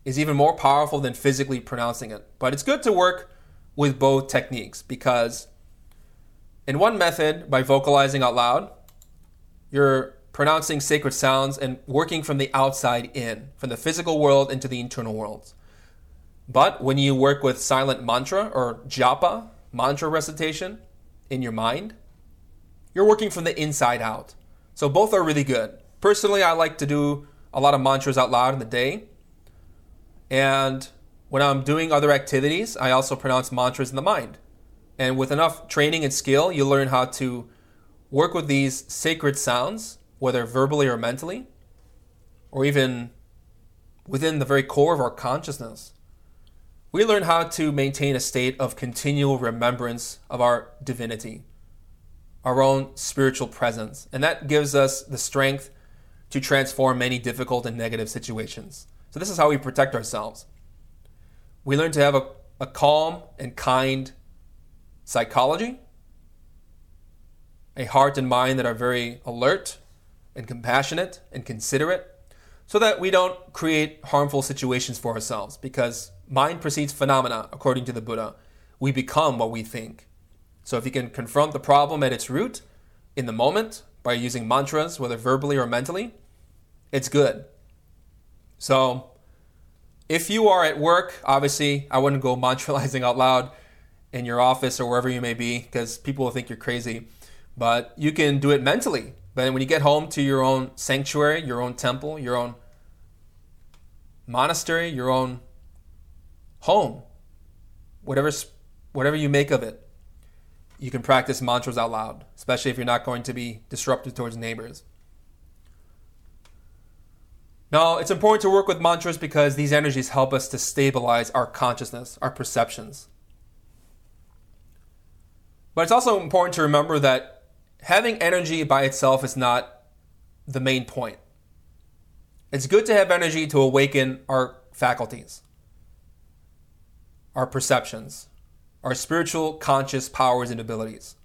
is even more powerful than physically pronouncing it. But it's good to work with both techniques because, in one method, by vocalizing out loud, you're pronouncing sacred sounds and working from the outside in, from the physical world into the internal worlds. But when you work with silent mantra or japa, mantra recitation, in your mind, you're working from the inside out. So both are really good. Personally, I like to do a lot of mantras out loud in the day and when I'm doing other activities, I also pronounce mantras in the mind. And with enough training and skill, you learn how to work with these sacred sounds, whether verbally or mentally, or even within the very core of our consciousness. We learn how to maintain a state of continual remembrance of our divinity, our own spiritual presence. And that gives us the strength to transform many difficult and negative situations. So, this is how we protect ourselves. We learn to have a, a calm and kind psychology, a heart and mind that are very alert and compassionate and considerate, so that we don't create harmful situations for ourselves. Because mind precedes phenomena, according to the Buddha. We become what we think. So, if you can confront the problem at its root in the moment by using mantras, whether verbally or mentally, it's good. So, if you are at work, obviously, I wouldn't go *laughs* mantralizing out loud in your office or wherever you may be because people will think you're crazy. But you can do it mentally. But when you get home to your own sanctuary, your own temple, your own monastery, your own home, whatever, whatever you make of it, you can practice mantras out loud, especially if you're not going to be disruptive towards neighbors. Now, it's important to work with mantras because these energies help us to stabilize our consciousness, our perceptions. But it's also important to remember that having energy by itself is not the main point. It's good to have energy to awaken our faculties, our perceptions, our spiritual conscious powers and abilities.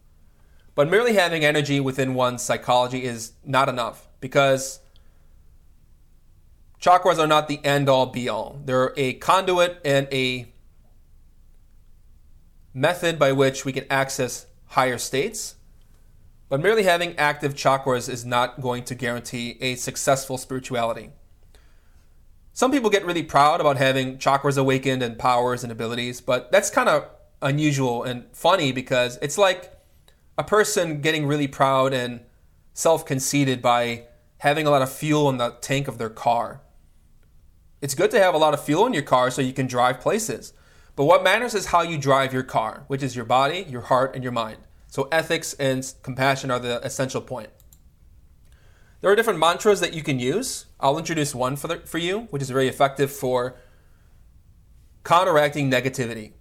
But merely having energy within one's psychology is not enough because chakras are not the end all be all. They're a conduit and a method by which we can access higher states. But merely having active chakras is not going to guarantee a successful spirituality. Some people get really proud about having chakras awakened and powers and abilities, but that's kind of unusual and funny because it's like a person getting really proud and self conceited by having a lot of fuel in the tank of their car. It's good to have a lot of fuel in your car so you can drive places. But what matters is how you drive your car, which is your body, your heart, and your mind. So ethics and compassion are the essential point. There are different mantras that you can use. I'll introduce one for, the, for you, which is very effective for counteracting negativity.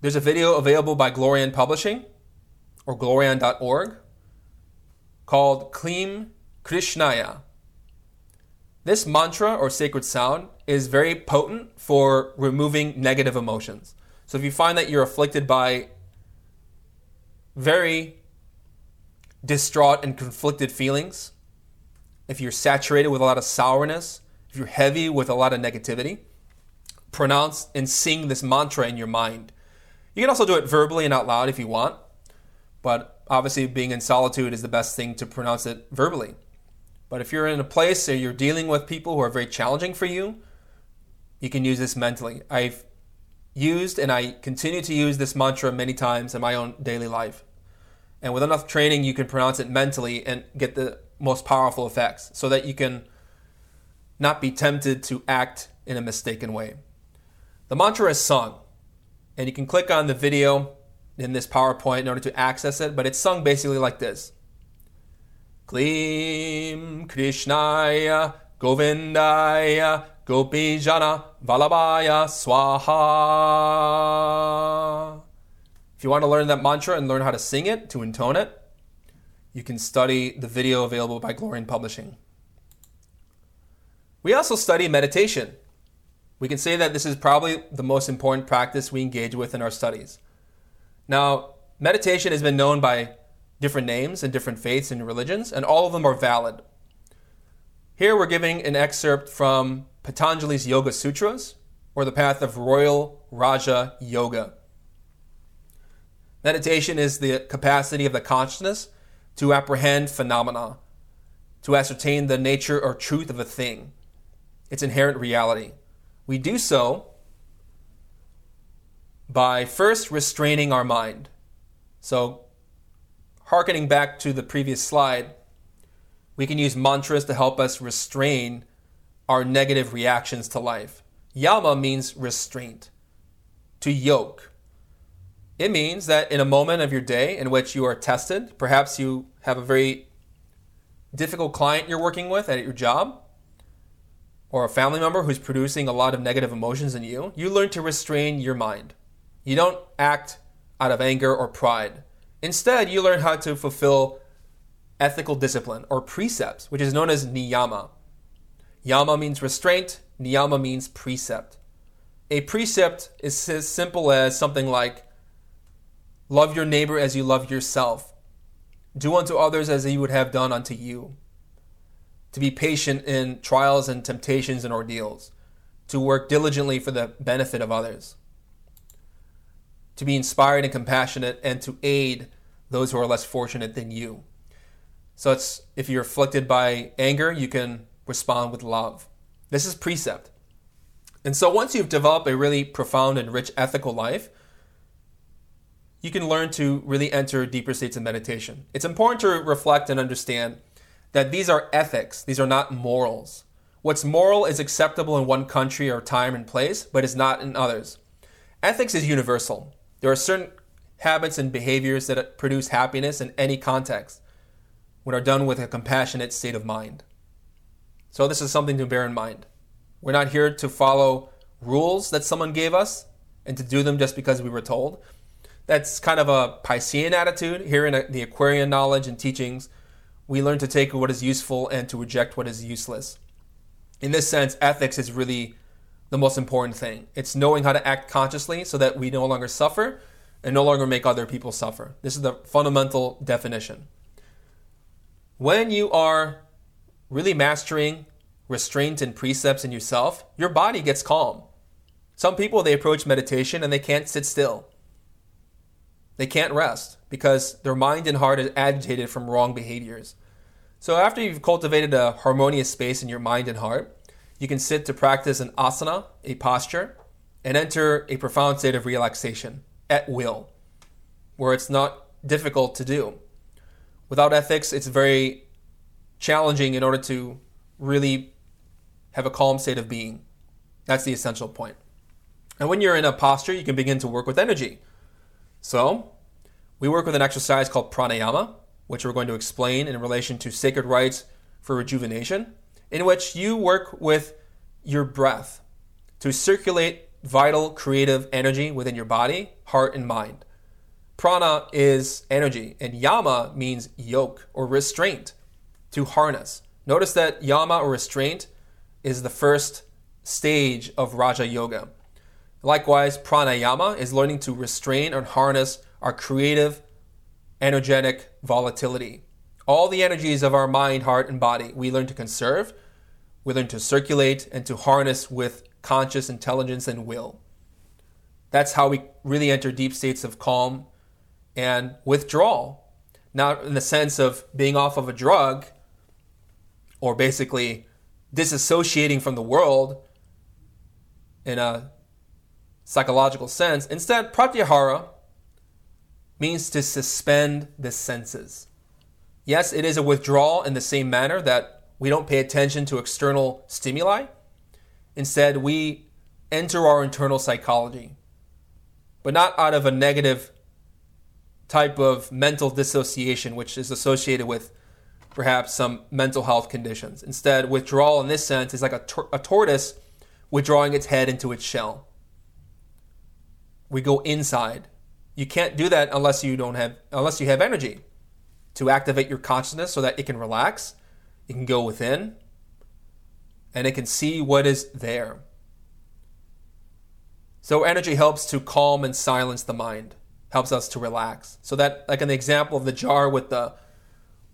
There's a video available by Glorian Publishing or glorian.org called Klim Krishnaya. This mantra or sacred sound is very potent for removing negative emotions. So if you find that you're afflicted by very distraught and conflicted feelings, if you're saturated with a lot of sourness, if you're heavy with a lot of negativity, pronounce and sing this mantra in your mind you can also do it verbally and out loud if you want, but obviously, being in solitude is the best thing to pronounce it verbally. But if you're in a place where you're dealing with people who are very challenging for you, you can use this mentally. I've used and I continue to use this mantra many times in my own daily life. And with enough training, you can pronounce it mentally and get the most powerful effects so that you can not be tempted to act in a mistaken way. The mantra is sung and you can click on the video in this PowerPoint in order to access it, but it's sung basically like this. Klim Krishnaya Govindaya Gopijana Vallabhaya Swaha. If you want to learn that mantra and learn how to sing it, to intone it, you can study the video available by Glorian Publishing. We also study meditation. We can say that this is probably the most important practice we engage with in our studies. Now, meditation has been known by different names and different faiths and religions, and all of them are valid. Here we're giving an excerpt from Patanjali's Yoga Sutras, or the path of Royal Raja Yoga. Meditation is the capacity of the consciousness to apprehend phenomena, to ascertain the nature or truth of a thing, its inherent reality. We do so by first restraining our mind. So, harkening back to the previous slide, we can use mantras to help us restrain our negative reactions to life. Yama means restraint, to yoke. It means that in a moment of your day in which you are tested, perhaps you have a very difficult client you're working with at your job, or a family member who's producing a lot of negative emotions in you, you learn to restrain your mind. You don't act out of anger or pride. Instead, you learn how to fulfill ethical discipline or precepts, which is known as niyama. Yama means restraint, niyama means precept. A precept is as simple as something like love your neighbor as you love yourself, do unto others as you would have done unto you to be patient in trials and temptations and ordeals, to work diligently for the benefit of others, to be inspired and compassionate, and to aid those who are less fortunate than you. So it's if you're afflicted by anger, you can respond with love. This is precept. And so once you've developed a really profound and rich ethical life, you can learn to really enter deeper states of meditation. It's important to reflect and understand that these are ethics, these are not morals. What's moral is acceptable in one country or time and place, but is not in others. Ethics is universal. There are certain habits and behaviors that produce happiness in any context when are done with a compassionate state of mind. So, this is something to bear in mind. We're not here to follow rules that someone gave us and to do them just because we were told. That's kind of a Piscean attitude here in the Aquarian knowledge and teachings we learn to take what is useful and to reject what is useless. In this sense, ethics is really the most important thing. It's knowing how to act consciously so that we no longer suffer and no longer make other people suffer. This is the fundamental definition. When you are really mastering restraint and precepts in yourself, your body gets calm. Some people they approach meditation and they can't sit still. They can't rest because their mind and heart is agitated from wrong behaviors. So after you've cultivated a harmonious space in your mind and heart, you can sit to practice an asana, a posture, and enter a profound state of relaxation at will, where it's not difficult to do. Without ethics, it's very challenging in order to really have a calm state of being. That's the essential point. And when you're in a posture, you can begin to work with energy. So, we work with an exercise called pranayama, which we're going to explain in relation to sacred rites for rejuvenation, in which you work with your breath to circulate vital creative energy within your body, heart, and mind. Prana is energy, and yama means yoke or restraint, to harness. Notice that yama or restraint is the first stage of Raja Yoga. Likewise, pranayama is learning to restrain and harness our creative, energetic volatility. All the energies of our mind, heart, and body we learn to conserve, we learn to circulate, and to harness with conscious intelligence and will. That's how we really enter deep states of calm and withdrawal. Not in the sense of being off of a drug or basically disassociating from the world in a psychological sense. Instead, pratyahara means to suspend the senses. Yes, it is a withdrawal in the same manner that we don't pay attention to external stimuli. Instead, we enter our internal psychology, but not out of a negative type of mental dissociation, which is associated with perhaps some mental health conditions. Instead, withdrawal in this sense is like a, tor- a tortoise withdrawing its head into its shell. We go inside you can't do that unless you don't have unless you have energy to activate your consciousness so that it can relax, it can go within, and it can see what is there. So energy helps to calm and silence the mind, helps us to relax. So that like an example of the jar with the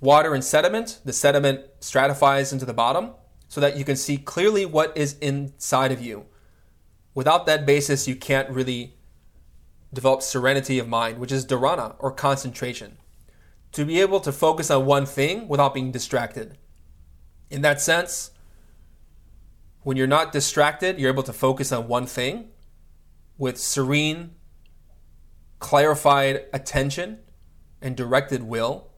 water and sediment, the sediment stratifies into the bottom so that you can see clearly what is inside of you. Without that basis, you can't really develop serenity of mind, which is dharana or concentration. To be able to focus on one thing without being distracted. In that sense, when you're not distracted, you're able to focus on one thing with serene, clarified attention and directed will.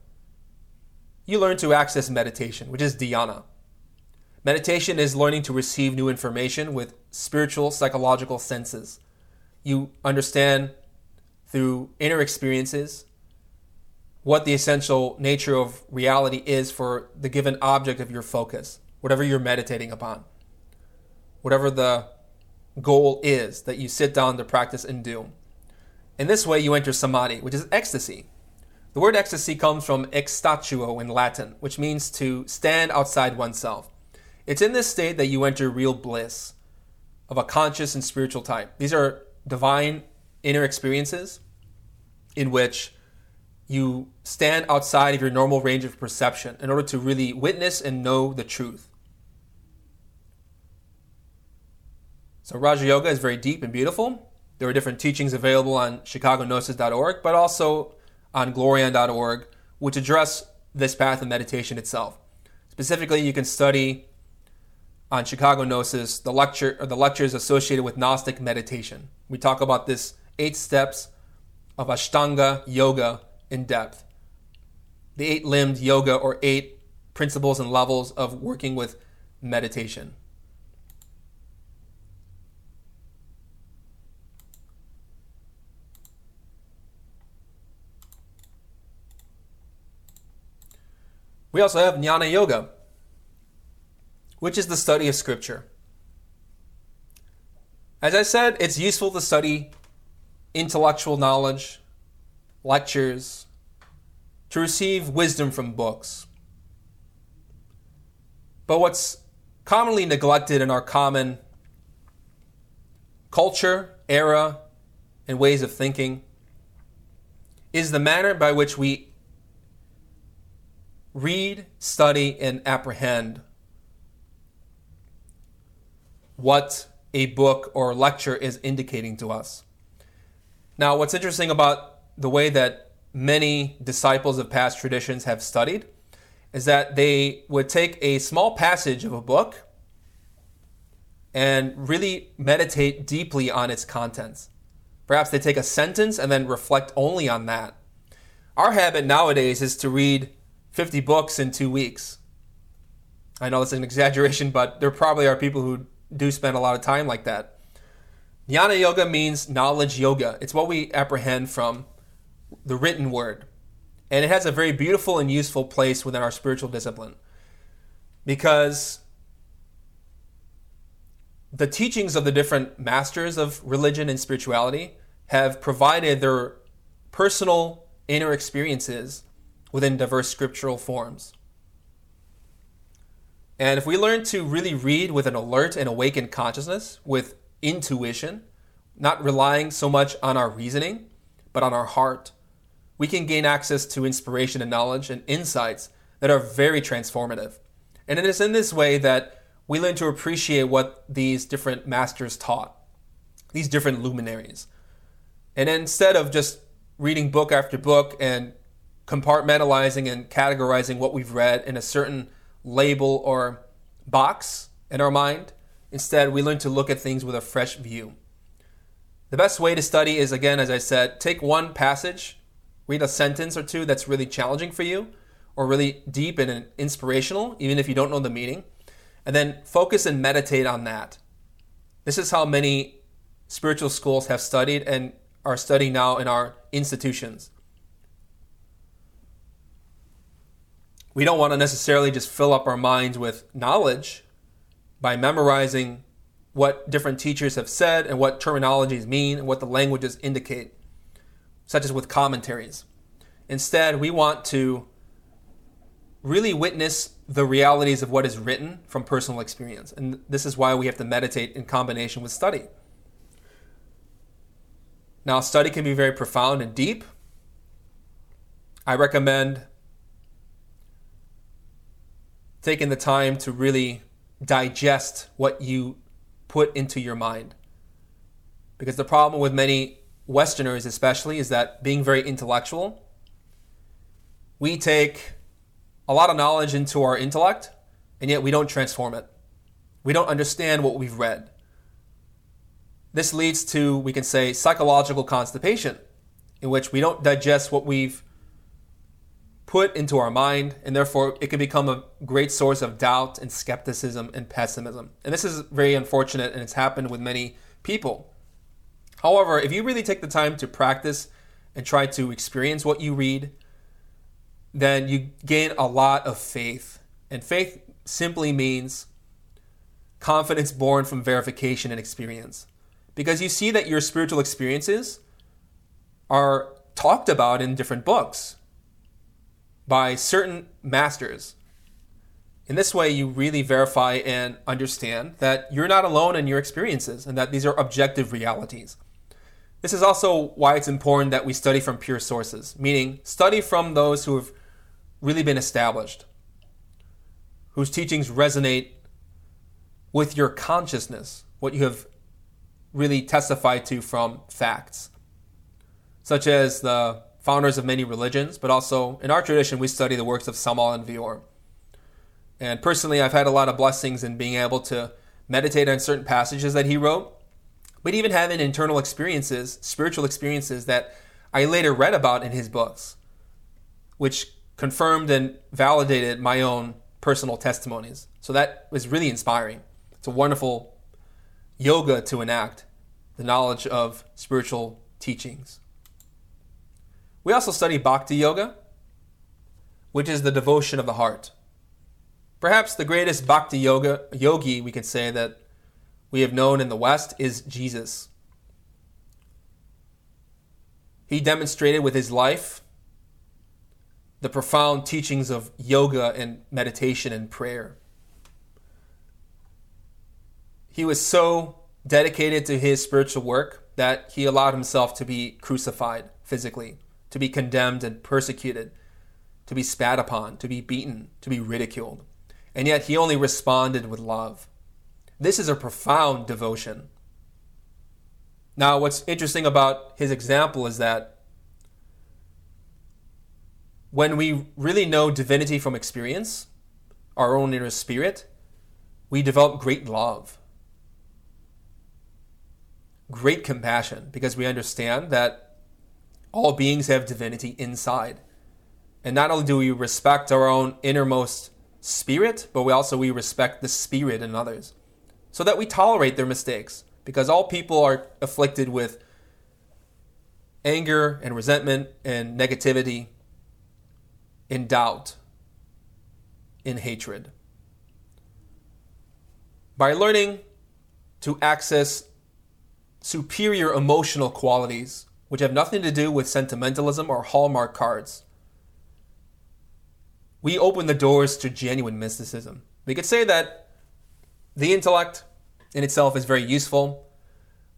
You learn to access meditation, which is dhyana. Meditation is learning to receive new information with spiritual, psychological senses. You understand through inner experiences what the essential nature of reality is for the given object of your focus, whatever you're meditating upon, whatever the goal is that you sit down to practice and do. In this way, you enter samadhi, which is ecstasy. The word ecstasy comes from exstatuo in Latin, which means to stand outside oneself. It's in this state that you enter real bliss of a conscious and spiritual type. These are divine inner experiences in which you stand outside of your normal range of perception in order to really witness and know the truth. So, Raja Yoga is very deep and beautiful. There are different teachings available on chicagognosis.org, but also on glorian.org, which address this path of meditation itself. Specifically, you can study on Chicago Gnosis the lecture or the lectures associated with Gnostic meditation. We talk about this eight steps of Ashtanga yoga in depth. The eight limbed yoga or eight principles and levels of working with meditation. We also have Jnana Yoga, which is the study of Scripture. As I said, it's useful to study intellectual knowledge, lectures, to receive wisdom from books. But what's commonly neglected in our common culture, era, and ways of thinking is the manner by which we read, study, and apprehend what a book or lecture is indicating to us. Now, what's interesting about the way that many disciples of past traditions have studied is that they would take a small passage of a book and really meditate deeply on its contents. Perhaps they take a sentence and then reflect only on that. Our habit nowadays is to read 50 books in two weeks. I know that's an exaggeration, but there probably are people who do spend a lot of time like that. Jnana Yoga means knowledge yoga. It's what we apprehend from the written word. And it has a very beautiful and useful place within our spiritual discipline because the teachings of the different masters of religion and spirituality have provided their personal inner experiences within diverse scriptural forms. And if we learn to really read with an alert and awakened consciousness, with intuition, not relying so much on our reasoning, but on our heart, we can gain access to inspiration and knowledge and insights that are very transformative. And it is in this way that we learn to appreciate what these different masters taught, these different luminaries. And instead of just reading book after book and compartmentalizing and categorizing what we've read in a certain label or box in our mind, instead we learn to look at things with a fresh view. The best way to study is, again, as I said, take one passage read a sentence or two that's really challenging for you or really deep and inspirational, even if you don't know the meaning, and then focus and meditate on that. This is how many spiritual schools have studied and are studying now in our institutions. We don't want to necessarily just fill up our minds with knowledge by memorizing what different teachers have said and what terminologies mean and what the languages indicate such as with commentaries. Instead, we want to really witness the realities of what is written from personal experience. And this is why we have to meditate in combination with study. Now, study can be very profound and deep. I recommend taking the time to really digest what you put into your mind. Because the problem with many Westerners especially, is that being very intellectual, we take a lot of knowledge into our intellect, and yet we don't transform it. We don't understand what we've read. This leads to, we can say, psychological constipation, in which we don't digest what we've put into our mind, and therefore it can become a great source of doubt and skepticism and pessimism. And this is very unfortunate, and it's happened with many people. However, if you really take the time to practice and try to experience what you read, then you gain a lot of faith. And faith simply means confidence born from verification and experience. Because you see that your spiritual experiences are talked about in different books by certain masters. In this way, you really verify and understand that you're not alone in your experiences and that these are objective realities. This is also why it's important that we study from pure sources, meaning study from those who have really been established, whose teachings resonate with your consciousness, what you have really testified to from facts, such as the founders of many religions, but also in our tradition, we study the works of Samael Aun Weor. And personally, I've had a lot of blessings in being able to meditate on certain passages that he wrote but even having internal experiences, spiritual experiences that I later read about in his books, which confirmed and validated my own personal testimonies. So that was really inspiring. It's a wonderful yoga to enact the knowledge of spiritual teachings. We also study Bhakti Yoga, which is the devotion of the heart. Perhaps the greatest Bhakti yoga yogi we can say that we have known in the West is Jesus. He demonstrated with his life the profound teachings of yoga and meditation and prayer. he was so dedicated to his spiritual work that he allowed himself to be crucified physically, to be condemned and persecuted, to be spat upon, to be beaten, to be ridiculed. And yet he only responded with love. This is a profound devotion. Now, what's interesting about his example is that when we really know divinity from experience, our own inner spirit, we develop great love, great compassion, because we understand that all beings have divinity inside. And not only do we respect our own innermost spirit, but we also we respect the spirit in others. So that we tolerate their mistakes. Because all people are afflicted with anger and resentment and negativity, in doubt, in hatred. By learning to access superior emotional qualities, which have nothing to do with sentimentalism or Hallmark cards, we open the doors to genuine mysticism. We could say that the intellect in itself is very useful,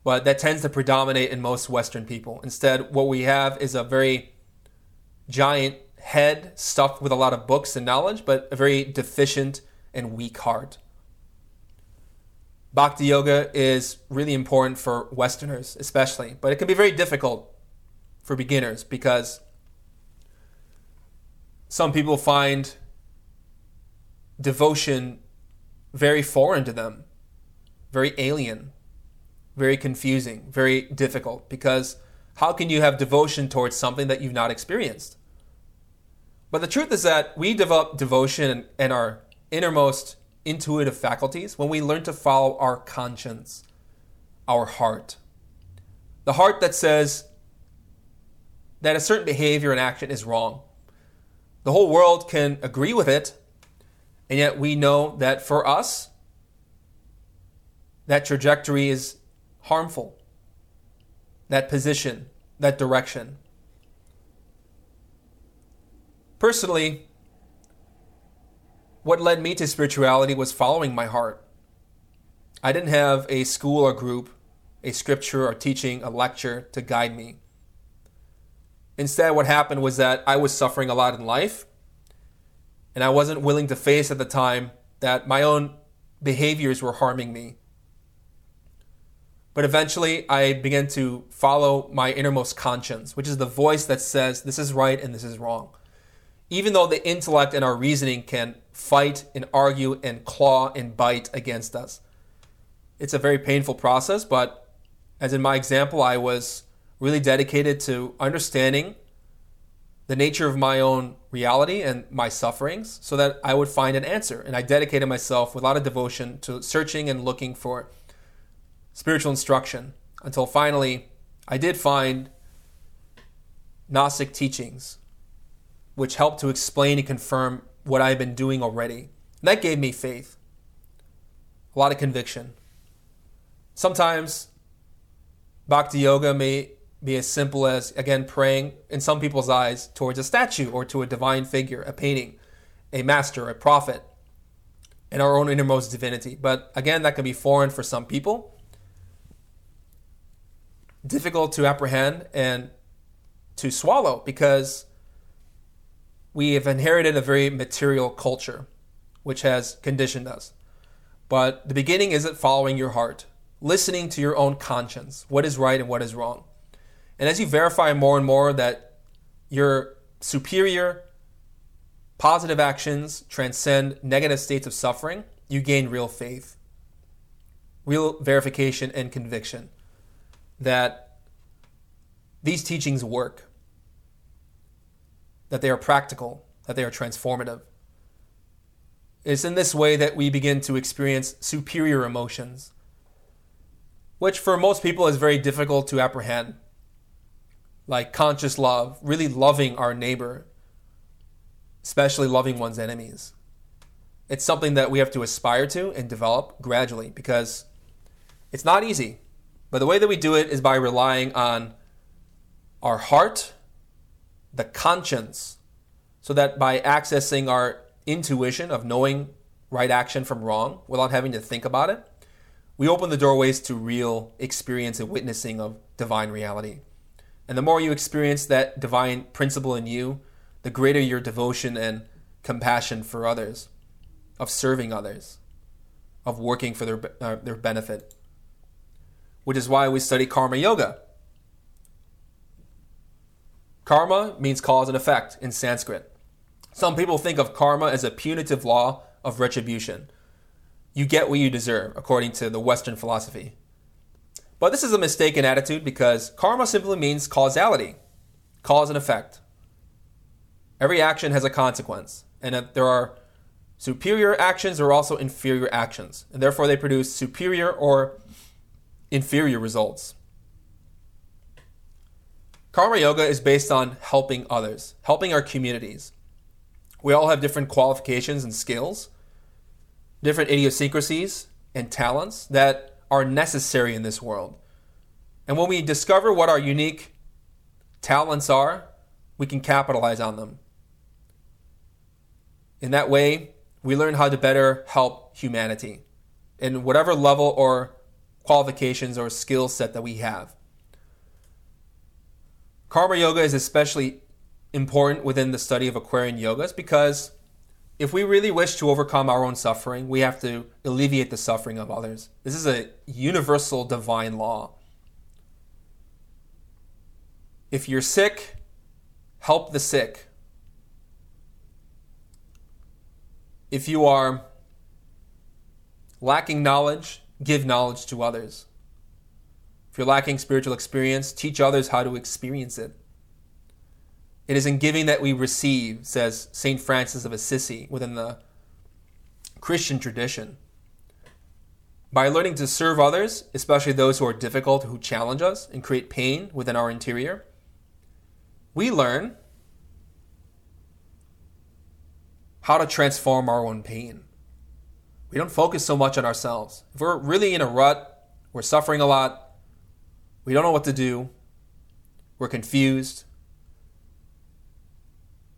but that tends to predominate in most Western people. Instead, what we have is a very giant head stuffed with a lot of books and knowledge, but a very deficient and weak heart. Bhakti yoga is really important for Westerners, especially, but it can be very difficult for beginners because some people find devotion very foreign to them, very alien, very confusing, very difficult because how can you have devotion towards something that you've not experienced? But the truth is that we develop devotion and our innermost intuitive faculties when we learn to follow our conscience, our heart. The heart that says that a certain behavior and action is wrong. The whole world can agree with it, and yet we know that for us, that trajectory is harmful. That position, that direction. Personally, what led me to spirituality was following my heart. I didn't have a school or group, a scripture or teaching, a lecture to guide me. Instead, what happened was that I was suffering a lot in life, and I wasn't willing to face at the time that my own behaviors were harming me. But eventually, I began to follow my innermost conscience, which is the voice that says this is right and this is wrong even though the intellect and our reasoning can fight and argue and claw and bite against us. It's a very painful process, but as in my example, I was really dedicated to understanding the nature of my own reality and my sufferings so that I would find an answer. And I dedicated myself with a lot of devotion to searching and looking for spiritual instruction until finally I did find Gnostic teachings which helped to explain and confirm what I had been doing already. And that gave me faith, a lot of conviction. Sometimes bhakti yoga may be as simple as, again, praying in some people's eyes towards a statue or to a divine figure, a painting, a master, a prophet, and our own innermost divinity. But again, that can be foreign for some people, difficult to apprehend and to swallow because we have inherited a very material culture, which has conditioned us. But the beginning isn't following your heart, listening to your own conscience, what is right and what is wrong. And as you verify more and more that your superior positive actions transcend negative states of suffering, you gain real faith, real verification and conviction that these teachings work that they are practical, that they are transformative. It's in this way that we begin to experience superior emotions, which for most people is very difficult to apprehend, like conscious love, really loving our neighbor, especially loving one's enemies. It's something that we have to aspire to and develop gradually because it's not easy. But the way that we do it is by relying on our heart the conscience, so that by accessing our intuition of knowing right action from wrong without having to think about it, we open the doorways to real experience and witnessing of divine reality. And the more you experience that divine principle in you, the greater your devotion and compassion for others, of serving others, of working for their, uh, their benefit. Which is why we study karma yoga. Karma means cause and effect in Sanskrit. Some people think of karma as a punitive law of retribution. You get what you deserve, according to the Western philosophy. But this is a mistaken attitude because karma simply means causality, cause and effect. Every action has a consequence, and there are superior actions or also inferior actions, and therefore they produce superior or inferior results. Karma Yoga is based on helping others, helping our communities. We all have different qualifications and skills, different idiosyncrasies and talents that are necessary in this world. And when we discover what our unique talents are, we can capitalize on them. In that way, we learn how to better help humanity in whatever level or qualifications or skill set that we have. Karma yoga is especially important within the study of Aquarian yogas because if we really wish to overcome our own suffering, we have to alleviate the suffering of others. This is a universal divine law. If you're sick, help the sick. If you are lacking knowledge, give knowledge to others. If you're lacking spiritual experience, teach others how to experience it. It is in giving that we receive, says St. Francis of Assisi within the Christian tradition. By learning to serve others, especially those who are difficult, who challenge us and create pain within our interior, we learn how to transform our own pain. We don't focus so much on ourselves. If we're really in a rut, we're suffering a lot, we don't know what to do. We're confused.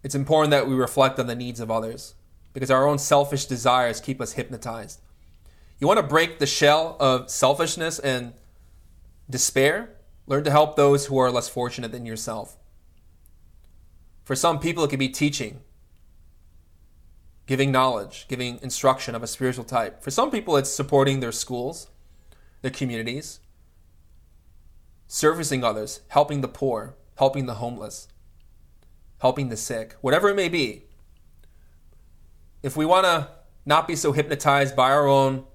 It's important that we reflect on the needs of others because our own selfish desires keep us hypnotized. You want to break the shell of selfishness and despair? Learn to help those who are less fortunate than yourself. For some people, it could be teaching, giving knowledge, giving instruction of a spiritual type. For some people, it's supporting their schools, their communities, servicing others, helping the poor, helping the homeless, helping the sick, whatever it may be. If we want to not be so hypnotized by our own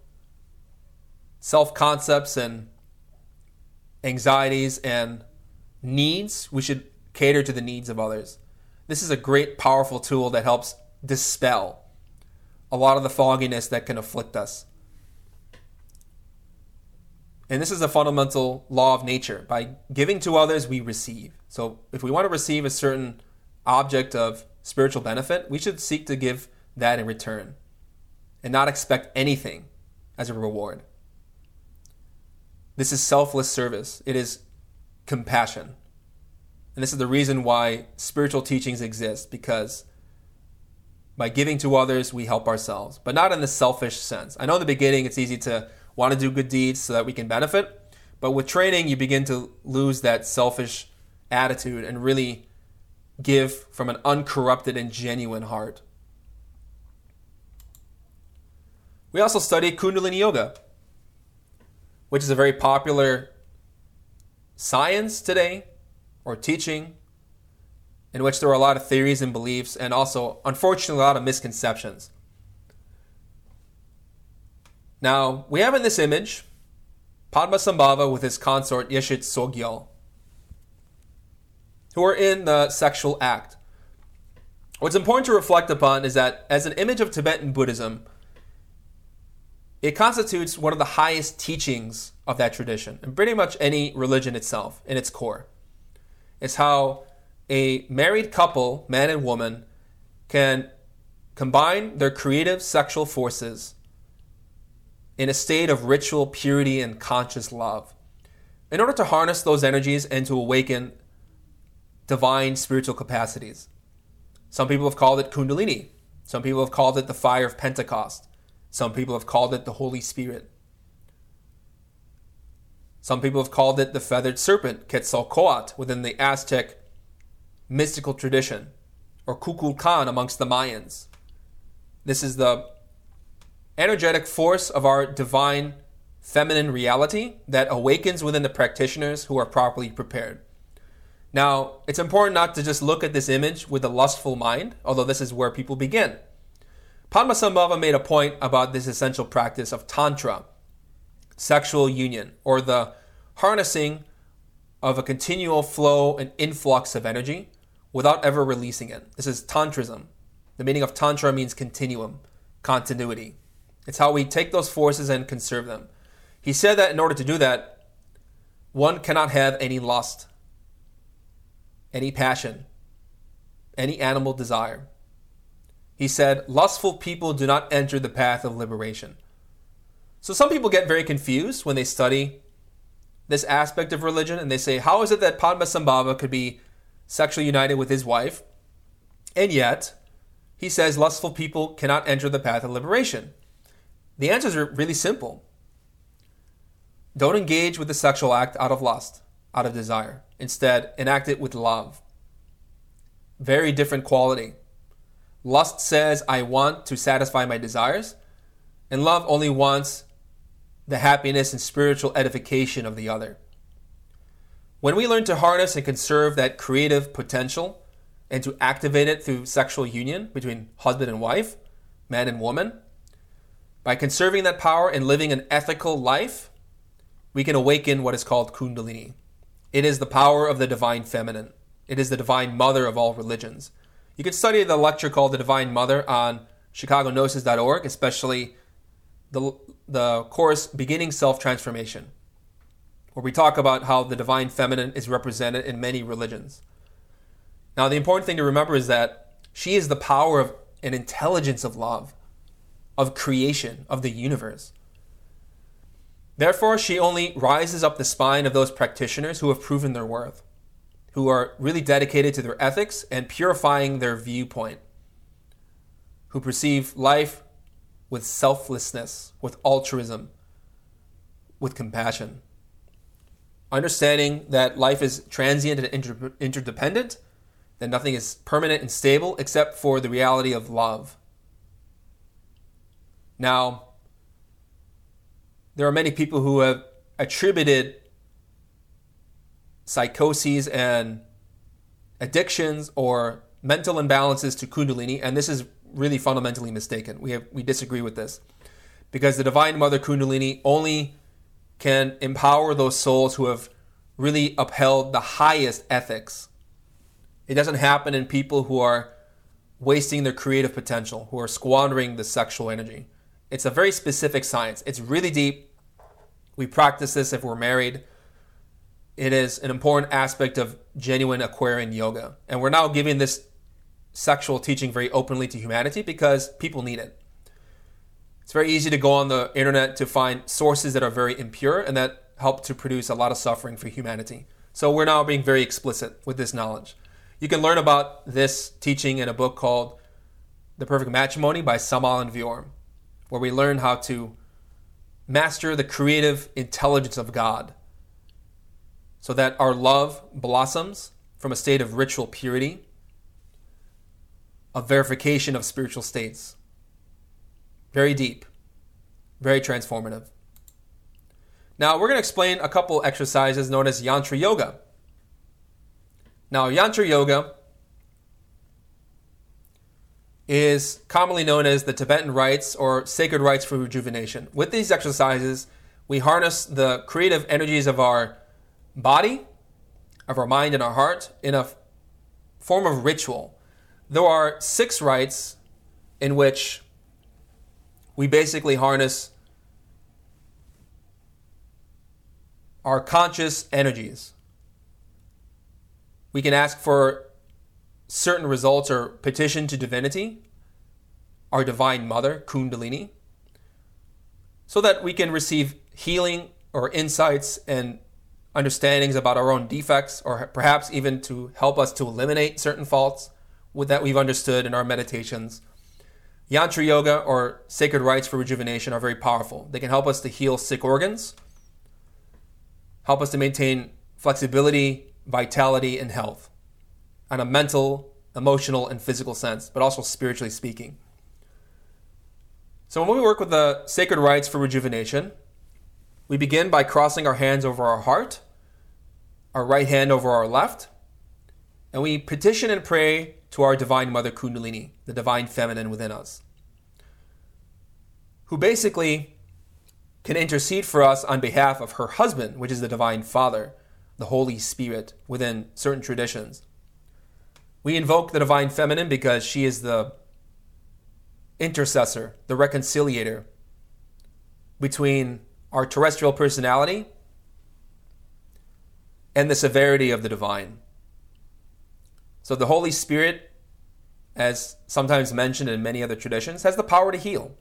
self concepts and anxieties and needs, we should cater to the needs of others. This is a great, powerful tool that helps dispel a lot of the fogginess that can afflict us. And this is a fundamental law of nature. By giving to others, we receive. So if we want to receive a certain object of spiritual benefit, we should seek to give that in return and not expect anything as a reward. This is selfless service, it is compassion. And this is the reason why spiritual teachings exist because by giving to others, we help ourselves, but not in the selfish sense. I know in the beginning it's easy to want to do good deeds so that we can benefit. But with training, you begin to lose that selfish attitude and really give from an uncorrupted and genuine heart. We also study Kundalini Yoga, which is a very popular science today or teaching in which there are a lot of theories and beliefs and also, unfortunately, a lot of misconceptions. Now, we have in this image Padmasambhava with his consort Yeshe Tsogyal, who are in the sexual act. What's important to reflect upon is that, as an image of Tibetan Buddhism, it constitutes one of the highest teachings of that tradition, and pretty much any religion itself in its core. It's how a married couple, man and woman, can combine their creative sexual forces in a state of ritual purity and conscious love. In order to harness those energies and to awaken divine spiritual capacities. Some people have called it Kundalini. Some people have called it the fire of Pentecost. Some people have called it the Holy Spirit. Some people have called it the feathered serpent, Quetzalcoatl, within the Aztec mystical tradition, or Kukulkan amongst the Mayans. This is the energetic force of our divine feminine reality that awakens within the practitioners who are properly prepared. Now, it's important not to just look at this image with a lustful mind, although this is where people begin. Padmasambhava made a point about this essential practice of Tantra, sexual union, or the harnessing of a continual flow and influx of energy without ever releasing it. This is Tantrism. The meaning of Tantra means continuum, continuity. It's how we take those forces and conserve them. He said that in order to do that, one cannot have any lust, any passion, any animal desire. He said, lustful people do not enter the path of liberation. So some people get very confused when they study this aspect of religion and they say, how is it that Padmasambhava could be sexually united with his wife, and yet he says lustful people cannot enter the path of liberation? The answers are really simple. Don't engage with the sexual act out of lust, out of desire. Instead, enact it with love. Very different quality. Lust says, I want to satisfy my desires, and love only wants the happiness and spiritual edification of the other. When we learn to harness and conserve that creative potential and to activate it through sexual union between husband and wife, man and woman, by conserving that power and living an ethical life, we can awaken what is called Kundalini. It is the power of the divine feminine. It is the divine mother of all religions. You can study the lecture called The Divine Mother on chicagognosis.org, especially the, the course Beginning Self Transformation, where we talk about how the divine feminine is represented in many religions. Now, the important thing to remember is that she is the power of an intelligence of love of creation, of the universe. Therefore, she only rises up the spine of those practitioners who have proven their worth, who are really dedicated to their ethics and purifying their viewpoint, who perceive life with selflessness, with altruism, with compassion. Understanding that life is transient and inter- interdependent, that nothing is permanent and stable except for the reality of love. Now, there are many people who have attributed psychoses and addictions or mental imbalances to kundalini and this is really fundamentally mistaken. We have we disagree with this. Because the divine mother kundalini only can empower those souls who have really upheld the highest ethics. It doesn't happen in people who are wasting their creative potential who are squandering the sexual energy it's a very specific science. It's really deep. We practice this if we're married. It is an important aspect of genuine Aquarian yoga. And we're now giving this sexual teaching very openly to humanity because people need it. It's very easy to go on the internet to find sources that are very impure and that help to produce a lot of suffering for humanity. So we're now being very explicit with this knowledge. You can learn about this teaching in a book called The Perfect Matrimony by Samael Aun Weor where we learn how to master the creative intelligence of God so that our love blossoms from a state of ritual purity, of verification of spiritual states. Very deep, very transformative. Now, we're going to explain a couple exercises known as Yantra Yoga. Now, Yantra Yoga is commonly known as the Tibetan rites or sacred rites for rejuvenation. With these exercises, we harness the creative energies of our body, of our mind, and our heart in a form of ritual. There are six rites in which we basically harness our conscious energies. We can ask for certain results are petition to divinity, our divine mother, Kundalini, so that we can receive healing or insights and understandings about our own defects, or perhaps even to help us to eliminate certain faults that we've understood in our meditations. Yantra yoga or sacred rites for rejuvenation are very powerful. They can help us to heal sick organs. help us to maintain flexibility, vitality, and health on a mental, emotional, and physical sense, but also spiritually speaking. So when we work with the sacred rites for rejuvenation, we begin by crossing our hands over our heart, our right hand over our left, and we petition and pray to our Divine Mother Kundalini, the Divine Feminine within us, who basically can intercede for us on behalf of her husband, which is the Divine Father, the Holy Spirit, within certain traditions. We invoke the Divine Feminine because she is the intercessor, the reconciliator between our terrestrial personality and the severity of the divine. So the Holy Spirit, as sometimes mentioned in many other traditions, has the power to heal.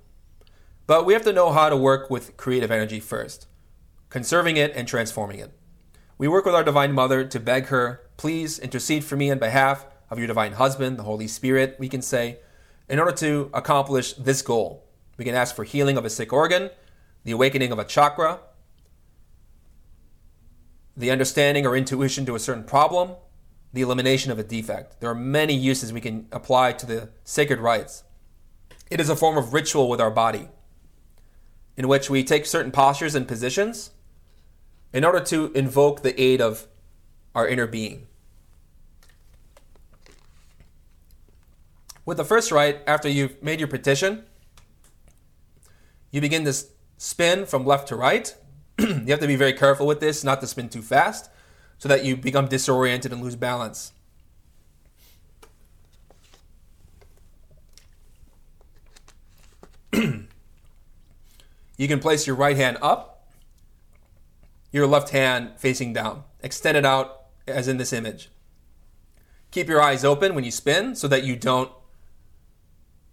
But we have to know how to work with creative energy first, conserving it and transforming it. We work with our Divine Mother to beg her, please intercede for me on behalf of your Divine Husband, the Holy Spirit, we can say, in order to accomplish this goal. We can ask for healing of a sick organ, the awakening of a chakra, the understanding or intuition to a certain problem, the elimination of a defect. There are many uses we can apply to the sacred rites. It is a form of ritual with our body, in which we take certain postures and positions in order to invoke the aid of our inner being. With the first right, after you've made your petition, you begin to spin from left to right. *clears throat* you have to be very careful with this, not to spin too fast so that you become disoriented and lose balance. *clears throat* you can place your right hand up, your left hand facing down. Extend it out as in this image. Keep your eyes open when you spin so that you don't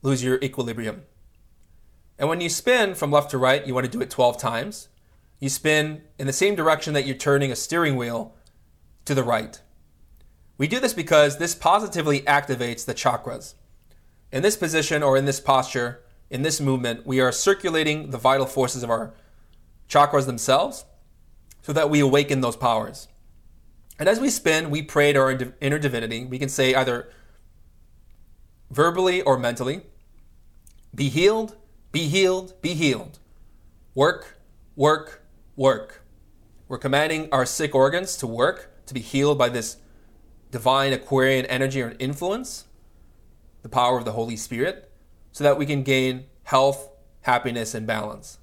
lose your equilibrium. And when you spin from left to right, you want to do it 12 times. You spin in the same direction that you're turning a steering wheel to the right. We do this because this positively activates the chakras. In this position or in this posture, in this movement, we are circulating the vital forces of our chakras themselves so that we awaken those powers. And as we spin, we pray to our inner divinity. We can say either verbally or mentally Be healed, be healed, be healed. Work, work, work. We're commanding our sick organs to work to be healed by this divine Aquarian energy or influence, the power of the Holy Spirit, so that we can gain health, happiness, and balance.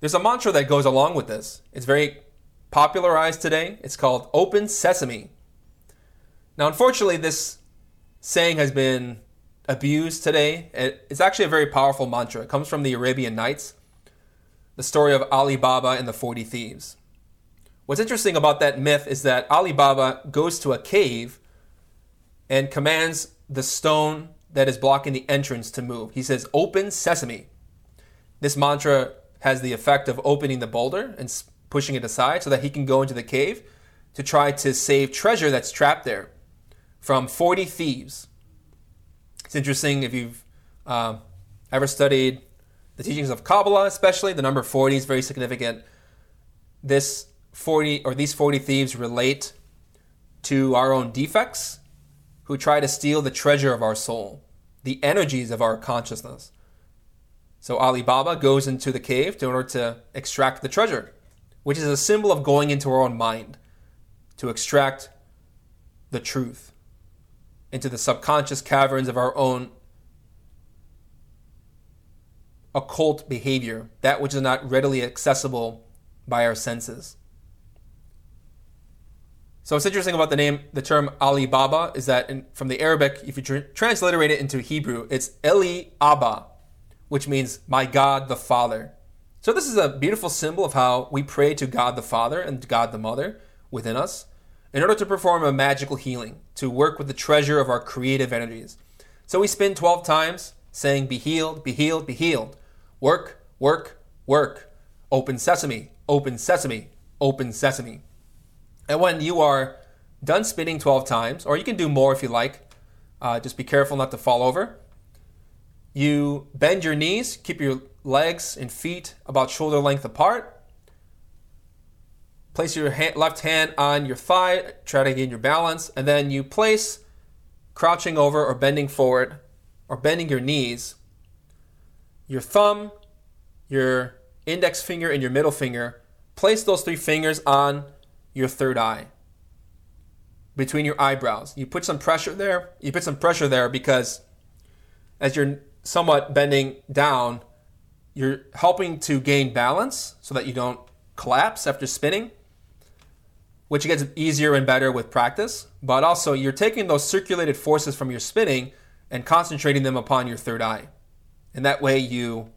There's a mantra that goes along with this. It's very popularized today. It's called Open Sesame. Now, unfortunately, this saying has been abused today. It's actually a very powerful mantra. It comes from the Arabian Nights, the story of Ali Baba and the 40 Thieves. What's interesting about that myth is that Ali Baba goes to a cave and commands the stone that is blocking the entrance to move. He says, Open sesame. This mantra has the effect of opening the boulder and pushing it aside so that he can go into the cave to try to save treasure that's trapped there from 40 thieves. It's interesting if you've uh, ever studied the teachings of Kabbalah, especially, the number 40 is very significant. This 40 or these 40 thieves relate to our own defects who try to steal the treasure of our soul, the energies of our consciousness. So Ali Baba goes into the cave in order to extract the treasure, which is a symbol of going into our own mind to extract the truth into the subconscious caverns of our own occult behavior, that which is not readily accessible by our senses. So what's interesting about the name, the term Ali Baba, is that in, from the Arabic, if you tr- transliterate it into Hebrew, it's Eli Abba, which means my God the Father. So this is a beautiful symbol of how we pray to God the Father and God the Mother within us in order to perform a magical healing, to work with the treasure of our creative energies. So we spin 12 times saying, Be healed, be healed, be healed. Work, work, work. Open sesame, open sesame, open sesame. And when you are done spinning 12 times, or you can do more if you like, uh, just be careful not to fall over. You bend your knees, keep your legs and feet about shoulder length apart. Place your hand, left hand on your thigh, try to gain your balance, and then you place crouching over or bending forward or bending your knees, your thumb, your index finger, and your middle finger. Place those three fingers on your third eye between your eyebrows. You put some pressure there. You put some pressure there because as you're somewhat bending down, you're helping to gain balance so that you don't collapse after spinning which gets easier and better with practice, but also you're taking those circulated forces from your spinning and concentrating them upon your third eye. And that way you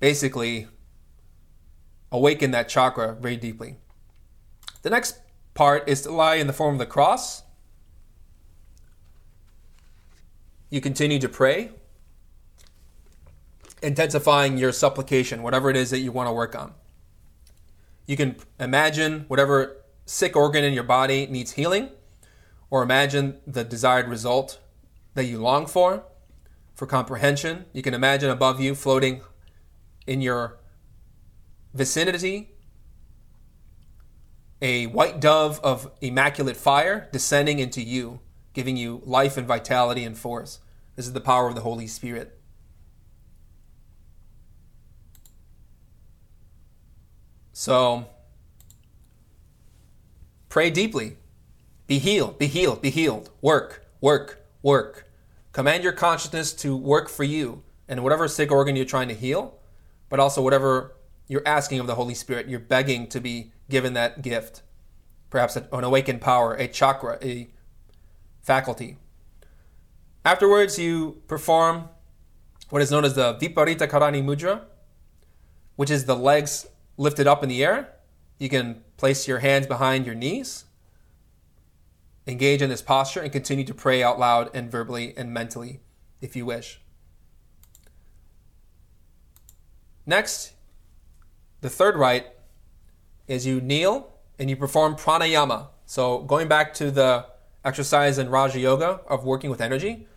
basically awaken that chakra very deeply. The next part is to lie in the form of the cross. You continue to pray, intensifying your supplication, whatever it is that you want to work on. You can imagine whatever sick organ in your body needs healing, or imagine the desired result that you long for, for comprehension. You can imagine above you floating in your vicinity a white dove of immaculate fire descending into you, giving you life and vitality and force. This is the power of the Holy Spirit. So pray deeply. Be healed, be healed, be healed. Work, work, work. Command your consciousness to work for you and whatever sick organ you're trying to heal, but also whatever you're asking of the Holy Spirit, you're begging to be given that gift. Perhaps an awakened power, a chakra, a faculty. Afterwards, you perform what is known as the Viparita Karani Mudra, which is the legs lifted up in the air. You can place your hands behind your knees, engage in this posture, and continue to pray out loud and verbally and mentally if you wish. Next, the third rite is you kneel and you perform pranayama. So, going back to the exercise in Raja Yoga of working with energy,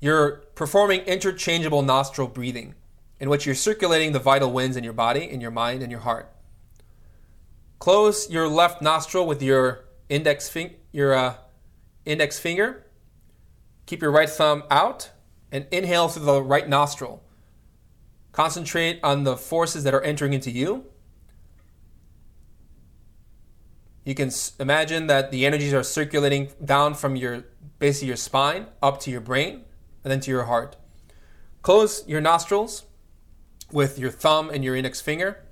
you're performing interchangeable nostril breathing in which you're circulating the vital winds in your body, in your mind, and your heart. Close your left nostril with your index, fin- your, uh, index finger. Keep your right thumb out and inhale through the right nostril. Concentrate on the forces that are entering into you. You can imagine that the energies are circulating down from your of your spine up to your brain and then to your heart. Close your nostrils with your thumb and your index finger.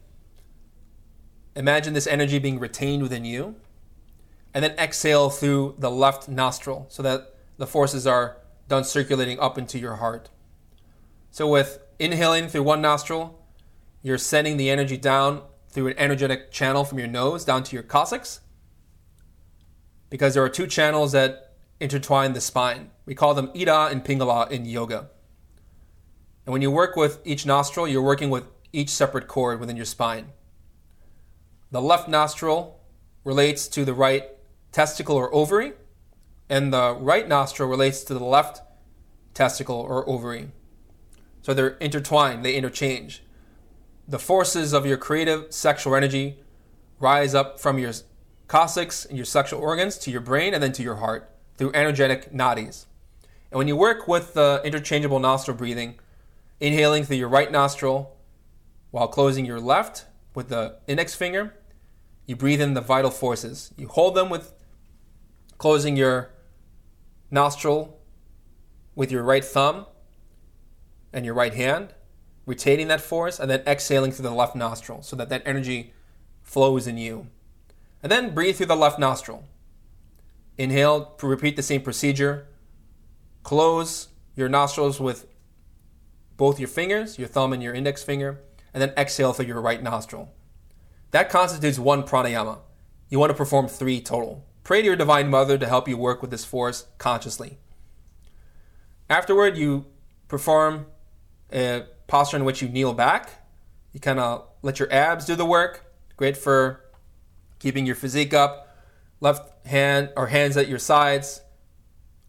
Imagine this energy being retained within you. And then exhale through the left nostril so that the forces are done circulating up into your heart. So, with inhaling through one nostril, you're sending the energy down through an energetic channel from your nose down to your coccyx. Because there are two channels that intertwine the spine. We call them Ida and Pingala in yoga. And when you work with each nostril, you're working with each separate cord within your spine. The left nostril relates to the right testicle or ovary, and the right nostril relates to the left testicle or ovary. So they're intertwined, they interchange. The forces of your creative sexual energy rise up from your coccyx and your sexual organs to your brain and then to your heart through energetic nadis. And when you work with the interchangeable nostril breathing, Inhaling through your right nostril while closing your left with the index finger. You breathe in the vital forces. You hold them with closing your nostril with your right thumb and your right hand, retaining that force, and then exhaling through the left nostril so that that energy flows in you. And then breathe through the left nostril. Inhale, repeat the same procedure. Close your nostrils with both your fingers, your thumb and your index finger, and then exhale through your right nostril. That constitutes one pranayama. You want to perform three total. Pray to your Divine Mother to help you work with this force consciously. Afterward, you perform a posture in which you kneel back. You kind of let your abs do the work. Great for keeping your physique up. Left hand or hands at your sides.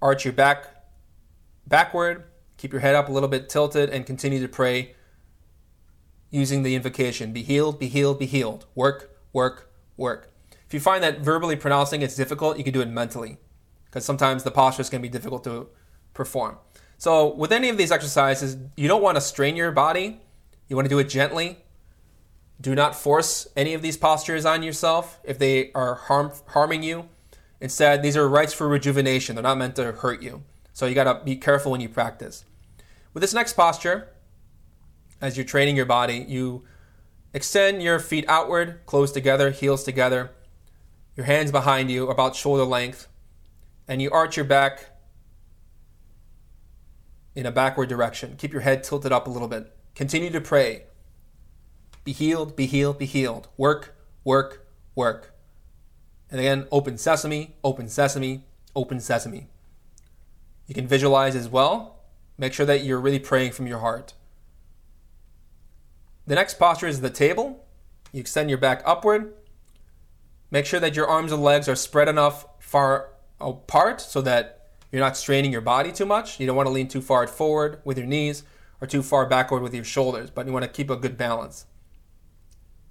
Arch your back backward Keep your head up a little bit tilted and continue to pray using the invocation Be healed, be healed, be healed. Work, work, work. If you find that verbally pronouncing it's difficult, you can do it mentally because sometimes the postures can be difficult to perform. So, with any of these exercises, you don't want to strain your body. You want to do it gently. Do not force any of these postures on yourself if they are harm, harming you. Instead, these are rites for rejuvenation. They're not meant to hurt you. So, you got to be careful when you practice. With this next posture, as you're training your body, you extend your feet outward, close together, heels together, your hands behind you, about shoulder length, and you arch your back in a backward direction. Keep your head tilted up a little bit. Continue to pray. Be healed, be healed, be healed. Work, work, work. And again, open sesame, open sesame, open sesame. You can visualize as well. Make sure that you're really praying from your heart. The next posture is the table. You extend your back upward. Make sure that your arms and legs are spread enough far apart so that you're not straining your body too much. You don't want to lean too far forward with your knees or too far backward with your shoulders, but you want to keep a good balance.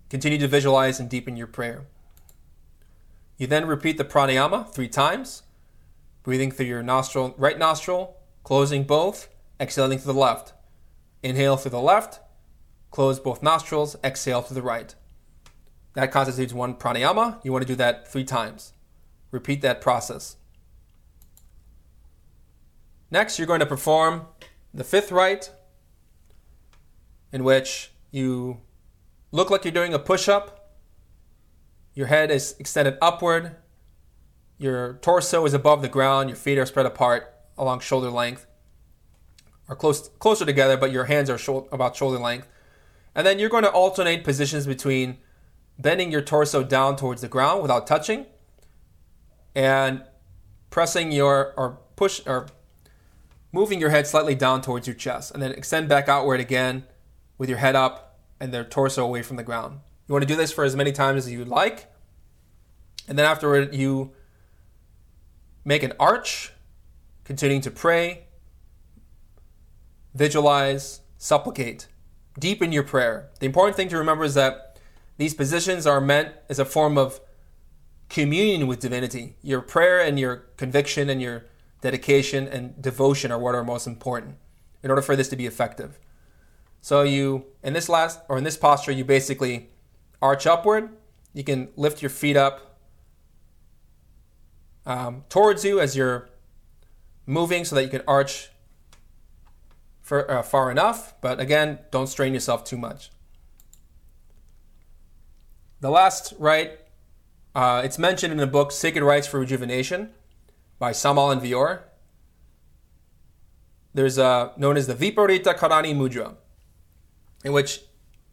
Continue to visualize and deepen your prayer. You then repeat the pranayama three times, breathing through your nostril, right nostril, closing both, exhaling through the left. Inhale through the left, close both nostrils, exhale through the right. That constitutes one pranayama. You want to do that three times. Repeat that process. Next, you're going to perform the fifth rite, in which you look like you're doing a push up. Your head is extended upward. Your torso is above the ground. Your feet are spread apart along shoulder length, or close closer together, but your hands are sho- about shoulder length. And then you're going to alternate positions between bending your torso down towards the ground without touching, and pressing your or push or moving your head slightly down towards your chest, and then extend back outward again with your head up and the torso away from the ground. You want to do this for as many times as you like. And then afterward, you make an arch, continuing to pray, visualize, supplicate. Deepen your prayer. The important thing to remember is that these positions are meant as a form of communion with divinity. Your prayer and your conviction and your dedication, and devotion are what are most important in order for this to be effective. So you in this last or in this posture, you basically arch upward. You can lift your feet up um, towards you as you're moving, so that you can arch for, uh, far enough. But again, don't strain yourself too much. The last rite, uh, it's mentioned in the book Sacred Rites for Rejuvenation by Samael Aun Weor. There's a known as the Viparita Karani Mudra, in which,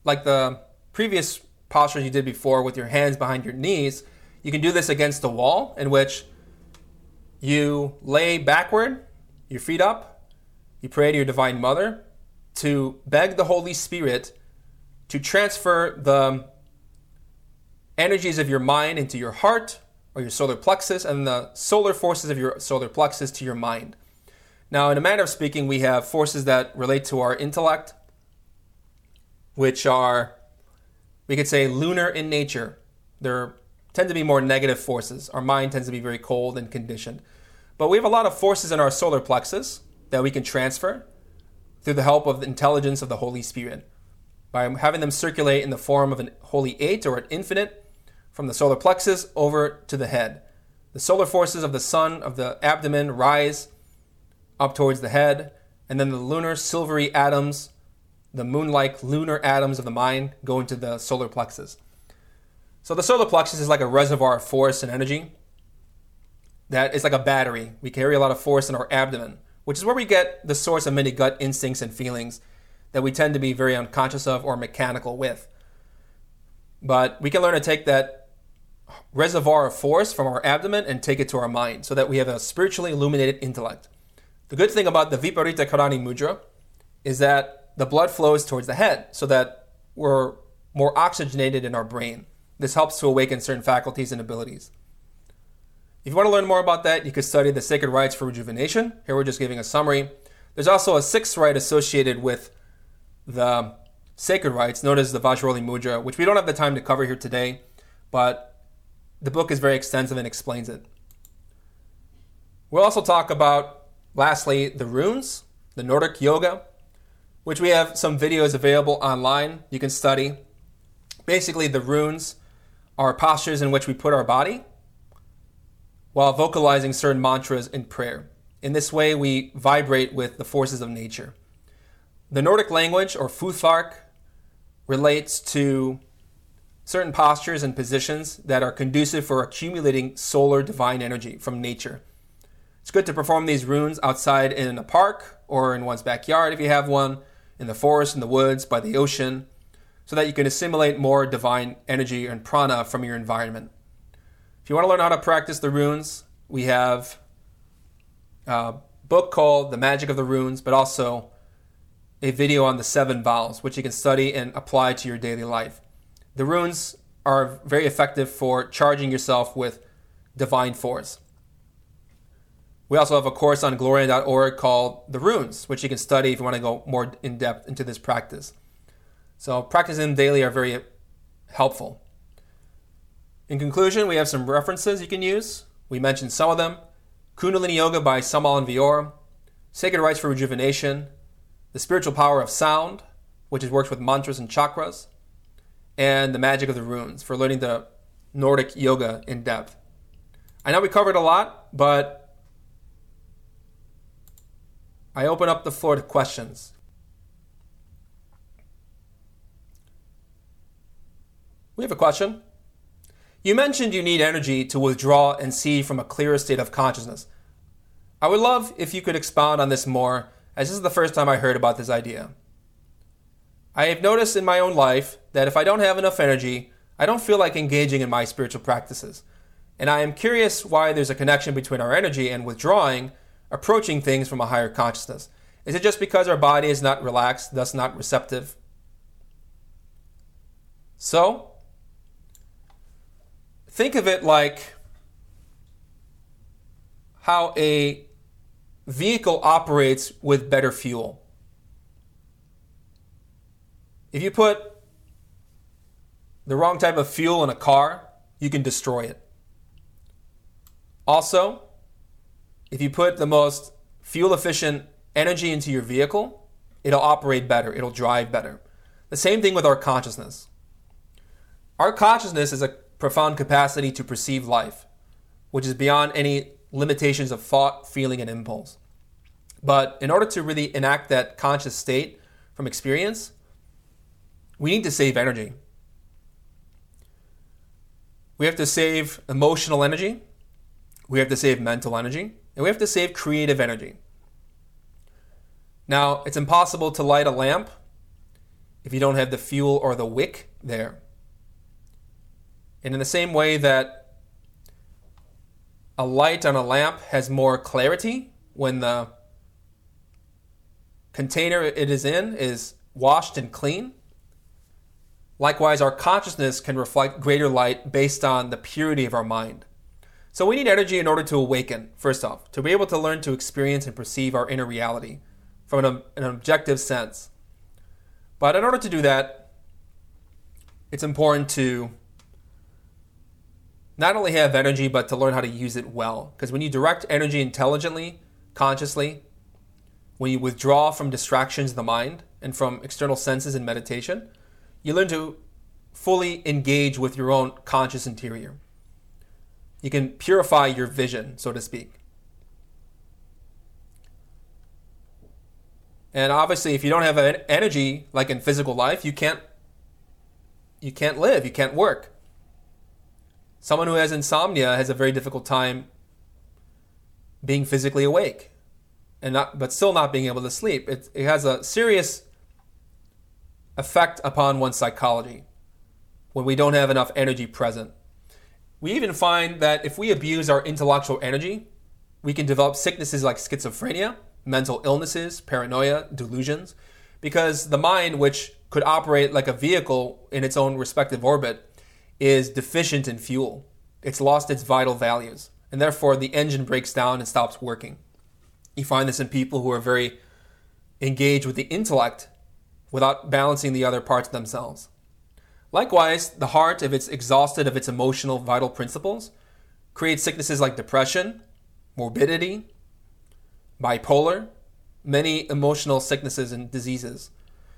like the previous postures you did before with your hands behind your knees, you can do this against the wall, in which you lay backward, your feet up, you pray to your Divine Mother to beg the Holy Spirit to transfer the energies of your mind into your heart or your solar plexus and the solar forces of your solar plexus to your mind. Now, in a manner of speaking, we have forces that relate to our intellect, which are, we could say, lunar in nature. They tend to be more negative forces. Our mind tends to be very cold and conditioned. But we have a lot of forces in our solar plexus that we can transfer through the help of the intelligence of the Holy Spirit. By having them circulate in the form of an holy eight or an infinite, from the solar plexus over to the head. The solar forces of the sun of the abdomen rise up towards the head, and then the lunar silvery atoms, the moon like lunar atoms of the mind, go into the solar plexus. So the solar plexus is like a reservoir of force and energy. That is like a battery. We carry a lot of force in our abdomen, which is where we get the source of many gut instincts and feelings that we tend to be very unconscious of or mechanical with. But we can learn to take that reservoir of force from our abdomen and take it to our mind so that we have a spiritually illuminated intellect. The good thing about the Viparita Karani Mudra is that the blood flows towards the head so that we're more oxygenated in our brain. This helps to awaken certain faculties and abilities. If you want to learn more about that, you could study the sacred rites for rejuvenation. Here we're just giving a summary. There's also a sixth rite associated with the sacred rites known as the Vajroli Mudra, which we don't have the time to cover here today, but the book is very extensive and explains it. We'll also talk about, lastly, the runes, the Nordic yoga, which we have some videos available online you can study. Basically, the runes are postures in which we put our body while vocalizing certain mantras in prayer. In this way, we vibrate with the forces of nature. The Nordic language, or Futhark, relates to certain postures and positions that are conducive for accumulating solar divine energy from nature. It's good to perform these runes outside in a park or in one's backyard if you have one, in the forest, in the woods, by the ocean, so that you can assimilate more divine energy and prana from your environment. If you want to learn how to practice the runes, we have a book called The Magic of the Runes, but also a video on the seven vows, which you can study and apply to your daily life. The runes are very effective for charging yourself with divine force. We also have a course on glorian.org called The Runes, which you can study if you want to go more in depth into this practice. So, practicing them daily are very helpful. In conclusion, we have some references you can use. We mentioned some of them Kundalini Yoga by Samael Aun Weor, Sacred Rites for Rejuvenation, The Spiritual Power of Sound, which is works with mantras and chakras, and The Magic of the Runes for learning the Nordic yoga in depth. I know we covered a lot, but I open up the floor to questions. We have a question. You mentioned you need energy to withdraw and see from a clearer state of consciousness. I would love if you could expound on this more, as this is the first time I heard about this idea. I have noticed in my own life that if I don't have enough energy, I don't feel like engaging in my spiritual practices. And I am curious why there's a connection between our energy and withdrawing approaching things from a higher consciousness? Is it just because our body is not relaxed, thus not receptive? So, think of it like how a vehicle operates with better fuel. If you put the wrong type of fuel in a car, you can destroy it. Also, if you put the most fuel efficient energy into your vehicle, it'll operate better, it'll drive better. The same thing with our consciousness. Our consciousness is a profound capacity to perceive life, which is beyond any limitations of thought, feeling, and impulse. But in order to really enact that conscious state from experience, we need to save energy. We have to save emotional energy. We have to save mental energy. And we have to save creative energy. Now, it's impossible to light a lamp if you don't have the fuel or the wick there. And in the same way that a light on a lamp has more clarity when the container it is in is washed and clean, likewise, our consciousness can reflect greater light based on the purity of our mind. So we need energy in order to awaken, first off, to be able to learn to experience and perceive our inner reality from an, an objective sense. But in order to do that, it's important to not only have energy, but to learn how to use it well. Because when you direct energy intelligently, consciously, when you withdraw from distractions of the mind and from external senses in meditation, you learn to fully engage with your own conscious interior. You can purify your vision, so to speak. And obviously, if you don't have energy, like in physical life, you can't you can't live, you can't work. Someone who has insomnia has a very difficult time being physically awake, and not but still not being able to sleep. It, it has a serious effect upon one's psychology when we don't have enough energy present. We even find that if we abuse our intellectual energy, we can develop sicknesses like schizophrenia, mental illnesses, paranoia, delusions, because the mind, which could operate like a vehicle in its own respective orbit, is deficient in fuel. It's lost its vital values, and therefore the engine breaks down and stops working. You find this in people who are very engaged with the intellect without balancing the other parts themselves. Likewise, the heart, if it's exhausted of its emotional vital principles, creates sicknesses like depression, morbidity, bipolar, many emotional sicknesses and diseases.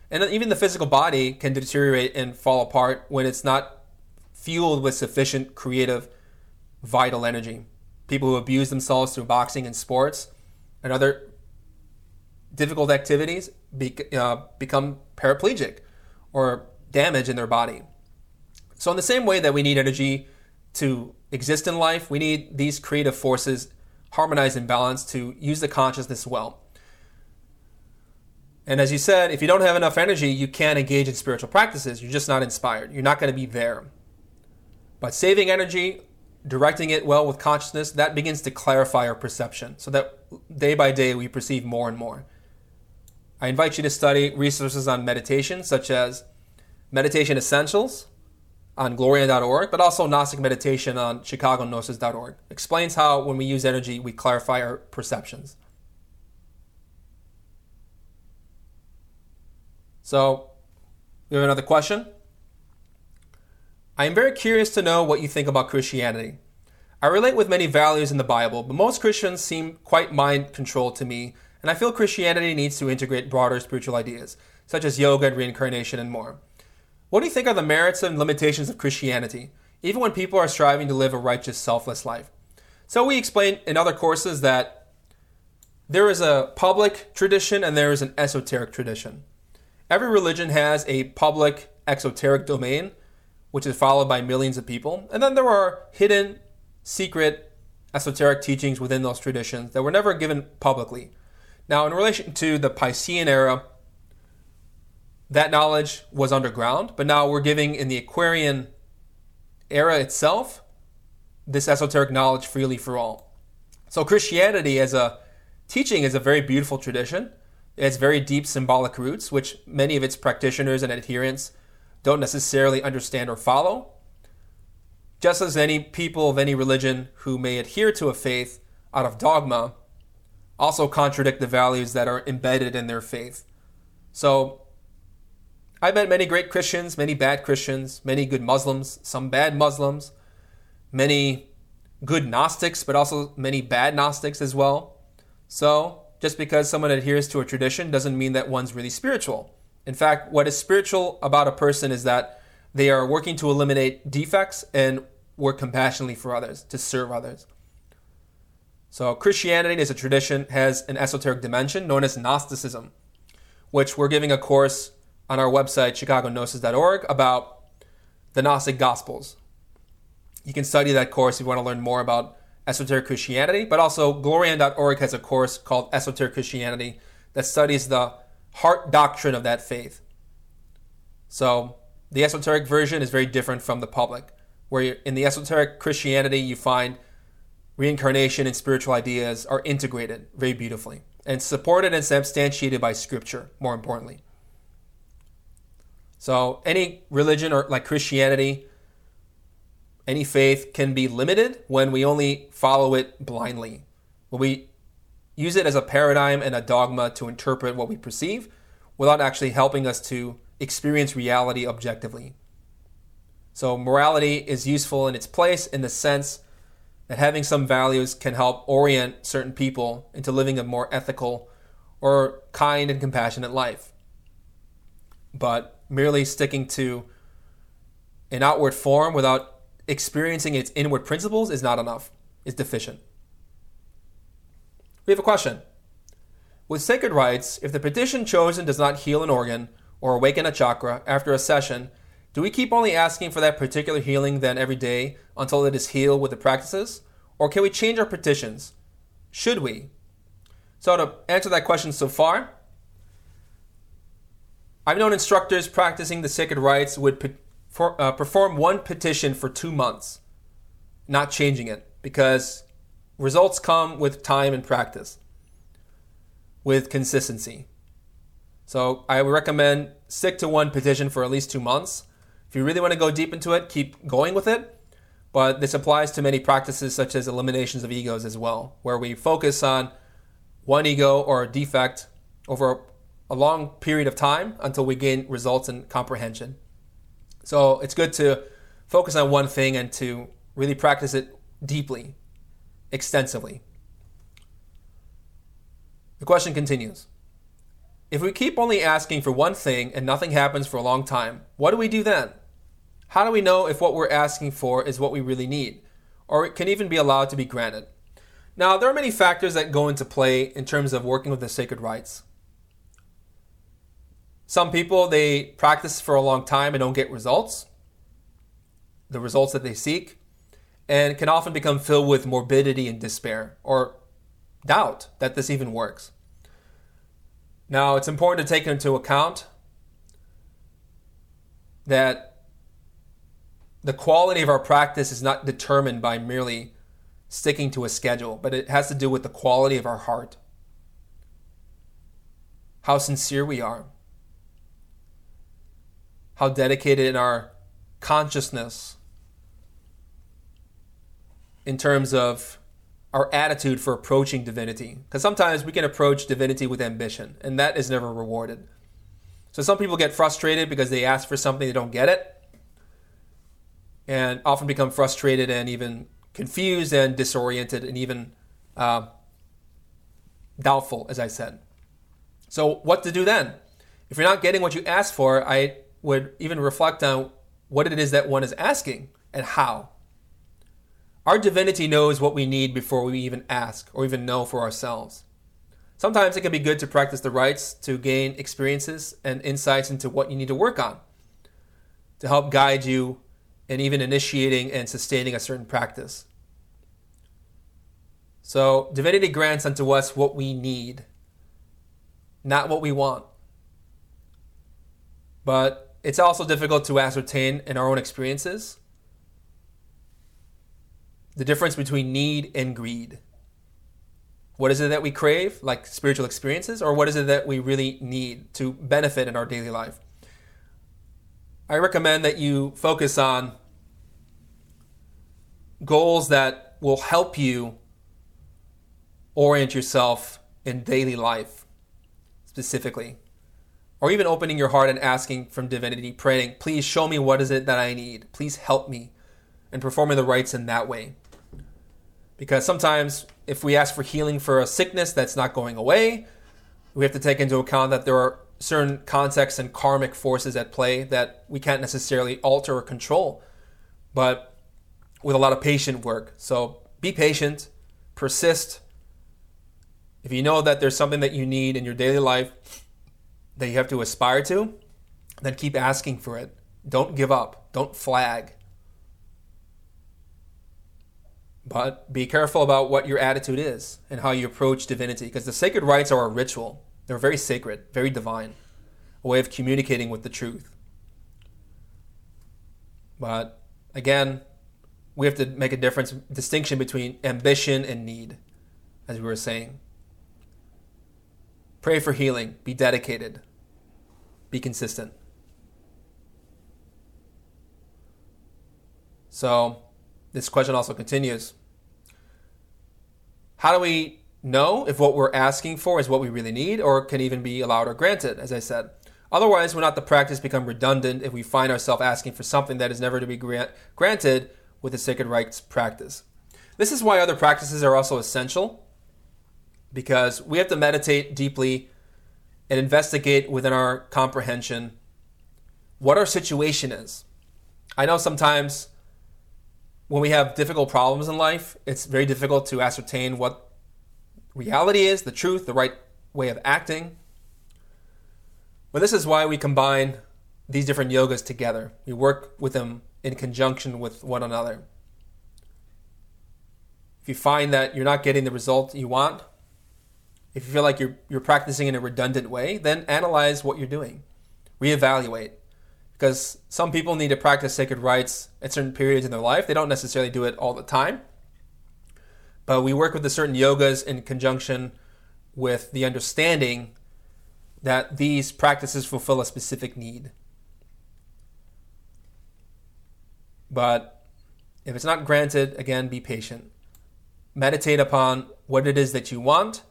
And even the physical body can deteriorate and fall apart when it's not fueled with sufficient creative, vital energy. People who abuse themselves through boxing and sports and other difficult activities be, uh, become paraplegic or damage in their body. So, in the same way that we need energy to exist in life, we need these creative forces harmonized and balanced to use the consciousness well. And as you said, if you don't have enough energy, you can't engage in spiritual practices. You're just not inspired. You're not going to be there. But saving energy, directing it well with consciousness, that begins to clarify our perception so that day by day we perceive more and more. I invite you to study resources on meditation, such as Meditation Essentials on glorian.org, but also Gnostic Meditation on ChicagoGnosis.org. Explains how, when we use energy, we clarify our perceptions. So, we have another question. I am very curious to know what you think about Christianity. I relate with many values in the Bible, but most Christians seem quite mind controlled to me and I feel Christianity needs to integrate broader spiritual ideas, such as yoga and reincarnation and more. What do you think are the merits and limitations of Christianity, even when people are striving to live a righteous, selfless life? So, we explain in other courses that there is a public tradition and there is an esoteric tradition. Every religion has a public, exoteric domain, which is followed by millions of people, and then there are hidden, secret, esoteric teachings within those traditions that were never given publicly. Now, in relation to the Piscean era, that knowledge was underground, but now we're giving in the Aquarian era itself this esoteric knowledge freely for all. So, Christianity as a teaching is a very beautiful tradition. It has very deep symbolic roots, which many of its practitioners and adherents don't necessarily understand or follow. Just as any people of any religion who may adhere to a faith out of dogma also contradict the values that are embedded in their faith. So, I've met many great Christians, many bad Christians, many good Muslims, some bad Muslims, many good Gnostics, but also many bad Gnostics as well. So, just because someone adheres to a tradition doesn't mean that one's really spiritual. In fact, what is spiritual about a person is that they are working to eliminate defects and work compassionately for others, to serve others. So Christianity as a tradition has an esoteric dimension known as Gnosticism, which we're giving a course on our website, chicagognosis.org, about the Gnostic Gospels. You can study that course if you want to learn more about esoteric Christianity, but also Glorian.org has a course called Esoteric Christianity that studies the heart doctrine of that faith. So the esoteric version is very different from the public, where in the esoteric Christianity you find reincarnation and spiritual ideas are integrated very beautifully and supported and substantiated by scripture, more importantly. So, any religion or like Christianity, any faith can be limited when we only follow it blindly. When we use it as a paradigm and a dogma to interpret what we perceive without actually helping us to experience reality objectively. So, morality is useful in its place in the sense that having some values can help orient certain people into living a more ethical or kind and compassionate life. But merely sticking to an outward form without experiencing its inward principles is not enough, is deficient. We have a question. With sacred rites, if the petition chosen does not heal an organ or awaken a chakra after a session, do we keep only asking for that particular healing then every day until it is healed with the practices? Or can we change our petitions? Should we? So, to answer that question so far, I've known instructors practicing the sacred rites would pe- for, uh, perform one petition for two months, not changing it, because results come with time and practice, with consistency. So, I would recommend stick to one petition for at least two months if you really want to go deep into it, keep going with it. But this applies to many practices such as eliminations of egos as well, where we focus on one ego or a defect over a long period of time until we gain results and comprehension. So it's good to focus on one thing and to really practice it deeply, extensively. The question continues If we keep only asking for one thing and nothing happens for a long time, what do we do then? How do we know if what we're asking for is what we really need, or it can even be allowed to be granted? Now, there are many factors that go into play in terms of working with the sacred rites. Some people, they practice for a long time and don't get results, the results that they seek, and can often become filled with morbidity and despair or doubt that this even works. Now, it's important to take into account that the quality of our practice is not determined by merely sticking to a schedule, but it has to do with the quality of our heart, how sincere we are, how dedicated in our consciousness in terms of our attitude for approaching divinity. Because sometimes we can approach divinity with ambition, and that is never rewarded. So some people get frustrated because they ask for something, they don't get it, and often become frustrated and even confused and disoriented and even uh, doubtful, as I said. So, what to do then? If you're not getting what you asked for, I would even reflect on what it is that one is asking and how. Our divinity knows what we need before we even ask or even know for ourselves. Sometimes it can be good to practice the rites to gain experiences and insights into what you need to work on to help guide you in even initiating and sustaining a certain practice. So, divinity grants unto us what we need, not what we want. But it's also difficult to ascertain in our own experiences the difference between need and greed. What is it that we crave, like spiritual experiences, or what is it that we really need to benefit in our daily life? I recommend that you focus on goals that will help you orient yourself in daily life specifically. Or even opening your heart and asking from divinity, praying, please show me what is it that I need. Please help me. And performing the rites in that way. Because sometimes if we ask for healing for a sickness that's not going away, we have to take into account that there are certain contexts and karmic forces at play that we can't necessarily alter or control, but with a lot of patient work. So be patient, persist. If you know that there's something that you need in your daily life that you have to aspire to, then keep asking for it. Don't give up, don't flag. But be careful about what your attitude is and how you approach divinity, because the sacred rites are a ritual. They're very sacred, very divine, a way of communicating with the truth. But again, we have to make a difference, distinction between ambition and need, as we were saying. Pray for healing, be dedicated, be consistent. So, this question also continues How do we know if what we're asking for is what we really need or can even be allowed or granted, as I said? Otherwise, will not the practice become redundant if we find ourselves asking for something that is never to be grant- granted with the sacred rites practice? This is why other practices are also essential because we have to meditate deeply and investigate within our comprehension what our situation is. I know sometimes when we have difficult problems in life, it's very difficult to ascertain what reality is, the truth, the right way of acting. But this is why we combine these different yogas together. We work with them in conjunction with one another. If you find that you're not getting the result you want, if you feel like you're, you're practicing in a redundant way, then analyze what you're doing, reevaluate because some people need to practice sacred rites at certain periods in their life. They don't necessarily do it all the time. But we work with the certain yogas in conjunction with the understanding that these practices fulfill a specific need. But if it's not granted, again, be patient. Meditate upon what it is that you want,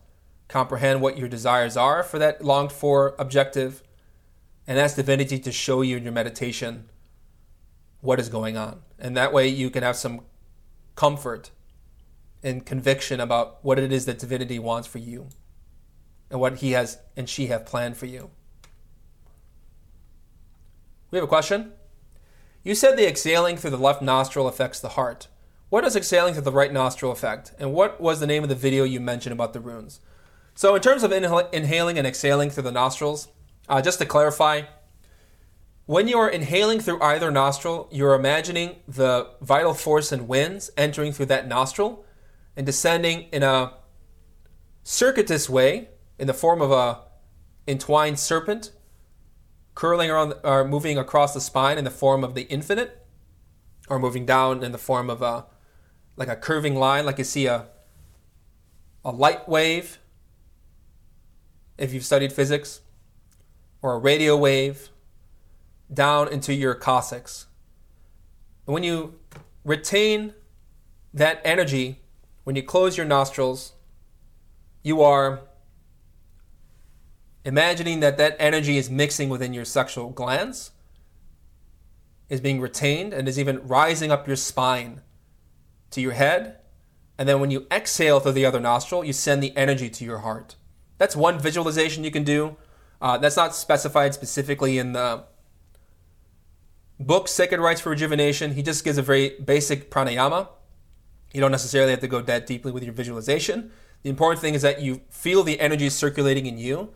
comprehend what your desires are for that longed for objective, and ask divinity to show you in your meditation what is going on. And that way you can have some comfort and conviction about what it is that divinity wants for you and what he has and she have planned for you. We have a question. You said the exhaling through the left nostril affects the heart. What does exhaling through the right nostril affect? And what was the name of the video you mentioned about the runes? So, in terms of inhaling and exhaling through the nostrils, uh, just to clarify, when you are inhaling through either nostril, you're imagining the vital force and winds entering through that nostril and descending in a circuitous way in the form of a entwined serpent curling around or moving across the spine in the form of the infinite or moving down in the form of a like a curving line like you see a a light wave. If you've studied physics or a radio wave down into your coccyx. and when you retain that energy when you close your nostrils you are imagining that that energy is mixing within your sexual glands, is being retained, and is even rising up your spine to your head. And then when you exhale through the other nostril, you send the energy to your heart. That's one visualization you can do. Uh, that's not specified specifically in the book Sacred Rites for Rejuvenation. He just gives a very basic pranayama. You don't necessarily have to go that deeply with your visualization. The important thing is that you feel the energy circulating in you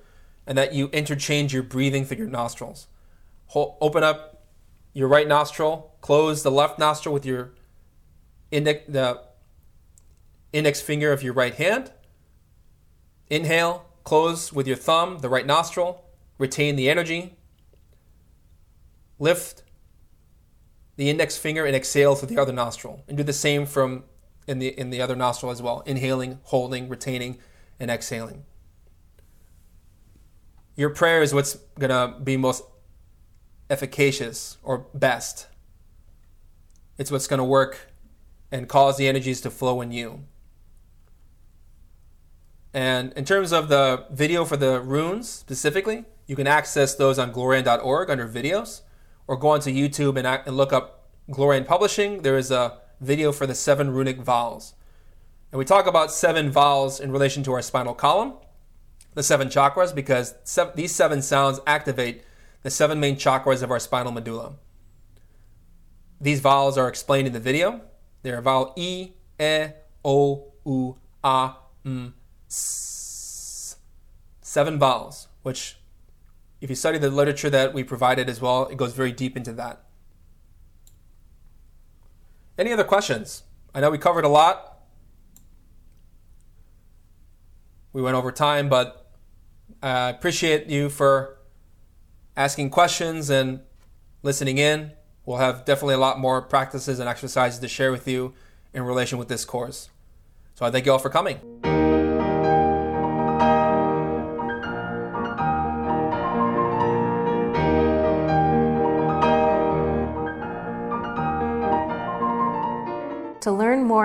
and that you interchange your breathing through your nostrils. Hold, open up your right nostril, close the left nostril with your index, the index finger of your right hand. Inhale, close with your thumb, the right nostril, retain the energy. Lift the index finger and exhale through the other nostril. And do the same from in the in the other nostril as well. Inhaling, holding, retaining, and exhaling your prayer is what's to be most efficacious or best. It's what's to work and cause the energies to flow in you. And in terms of the video for the runes specifically, you can access those on glorian.org under videos or go onto YouTube and, and look up Glorian Publishing. There is a video for the seven runic vowels. And we talk about seven vowels in relation to our spinal column the seven chakras because these seven sounds activate the seven main chakras of our spinal medulla. These vowels are explained in the video. They are vowel E, E, O, U, A, M, Seven vowels, which, if you study the literature that we provided as well, it goes very deep into that. Any other questions? I know we covered a lot. We went over time, but uh, I appreciate you for asking questions and listening in. We'll have definitely a lot more practices and exercises to share with you in relation with this course. So I thank you all for coming.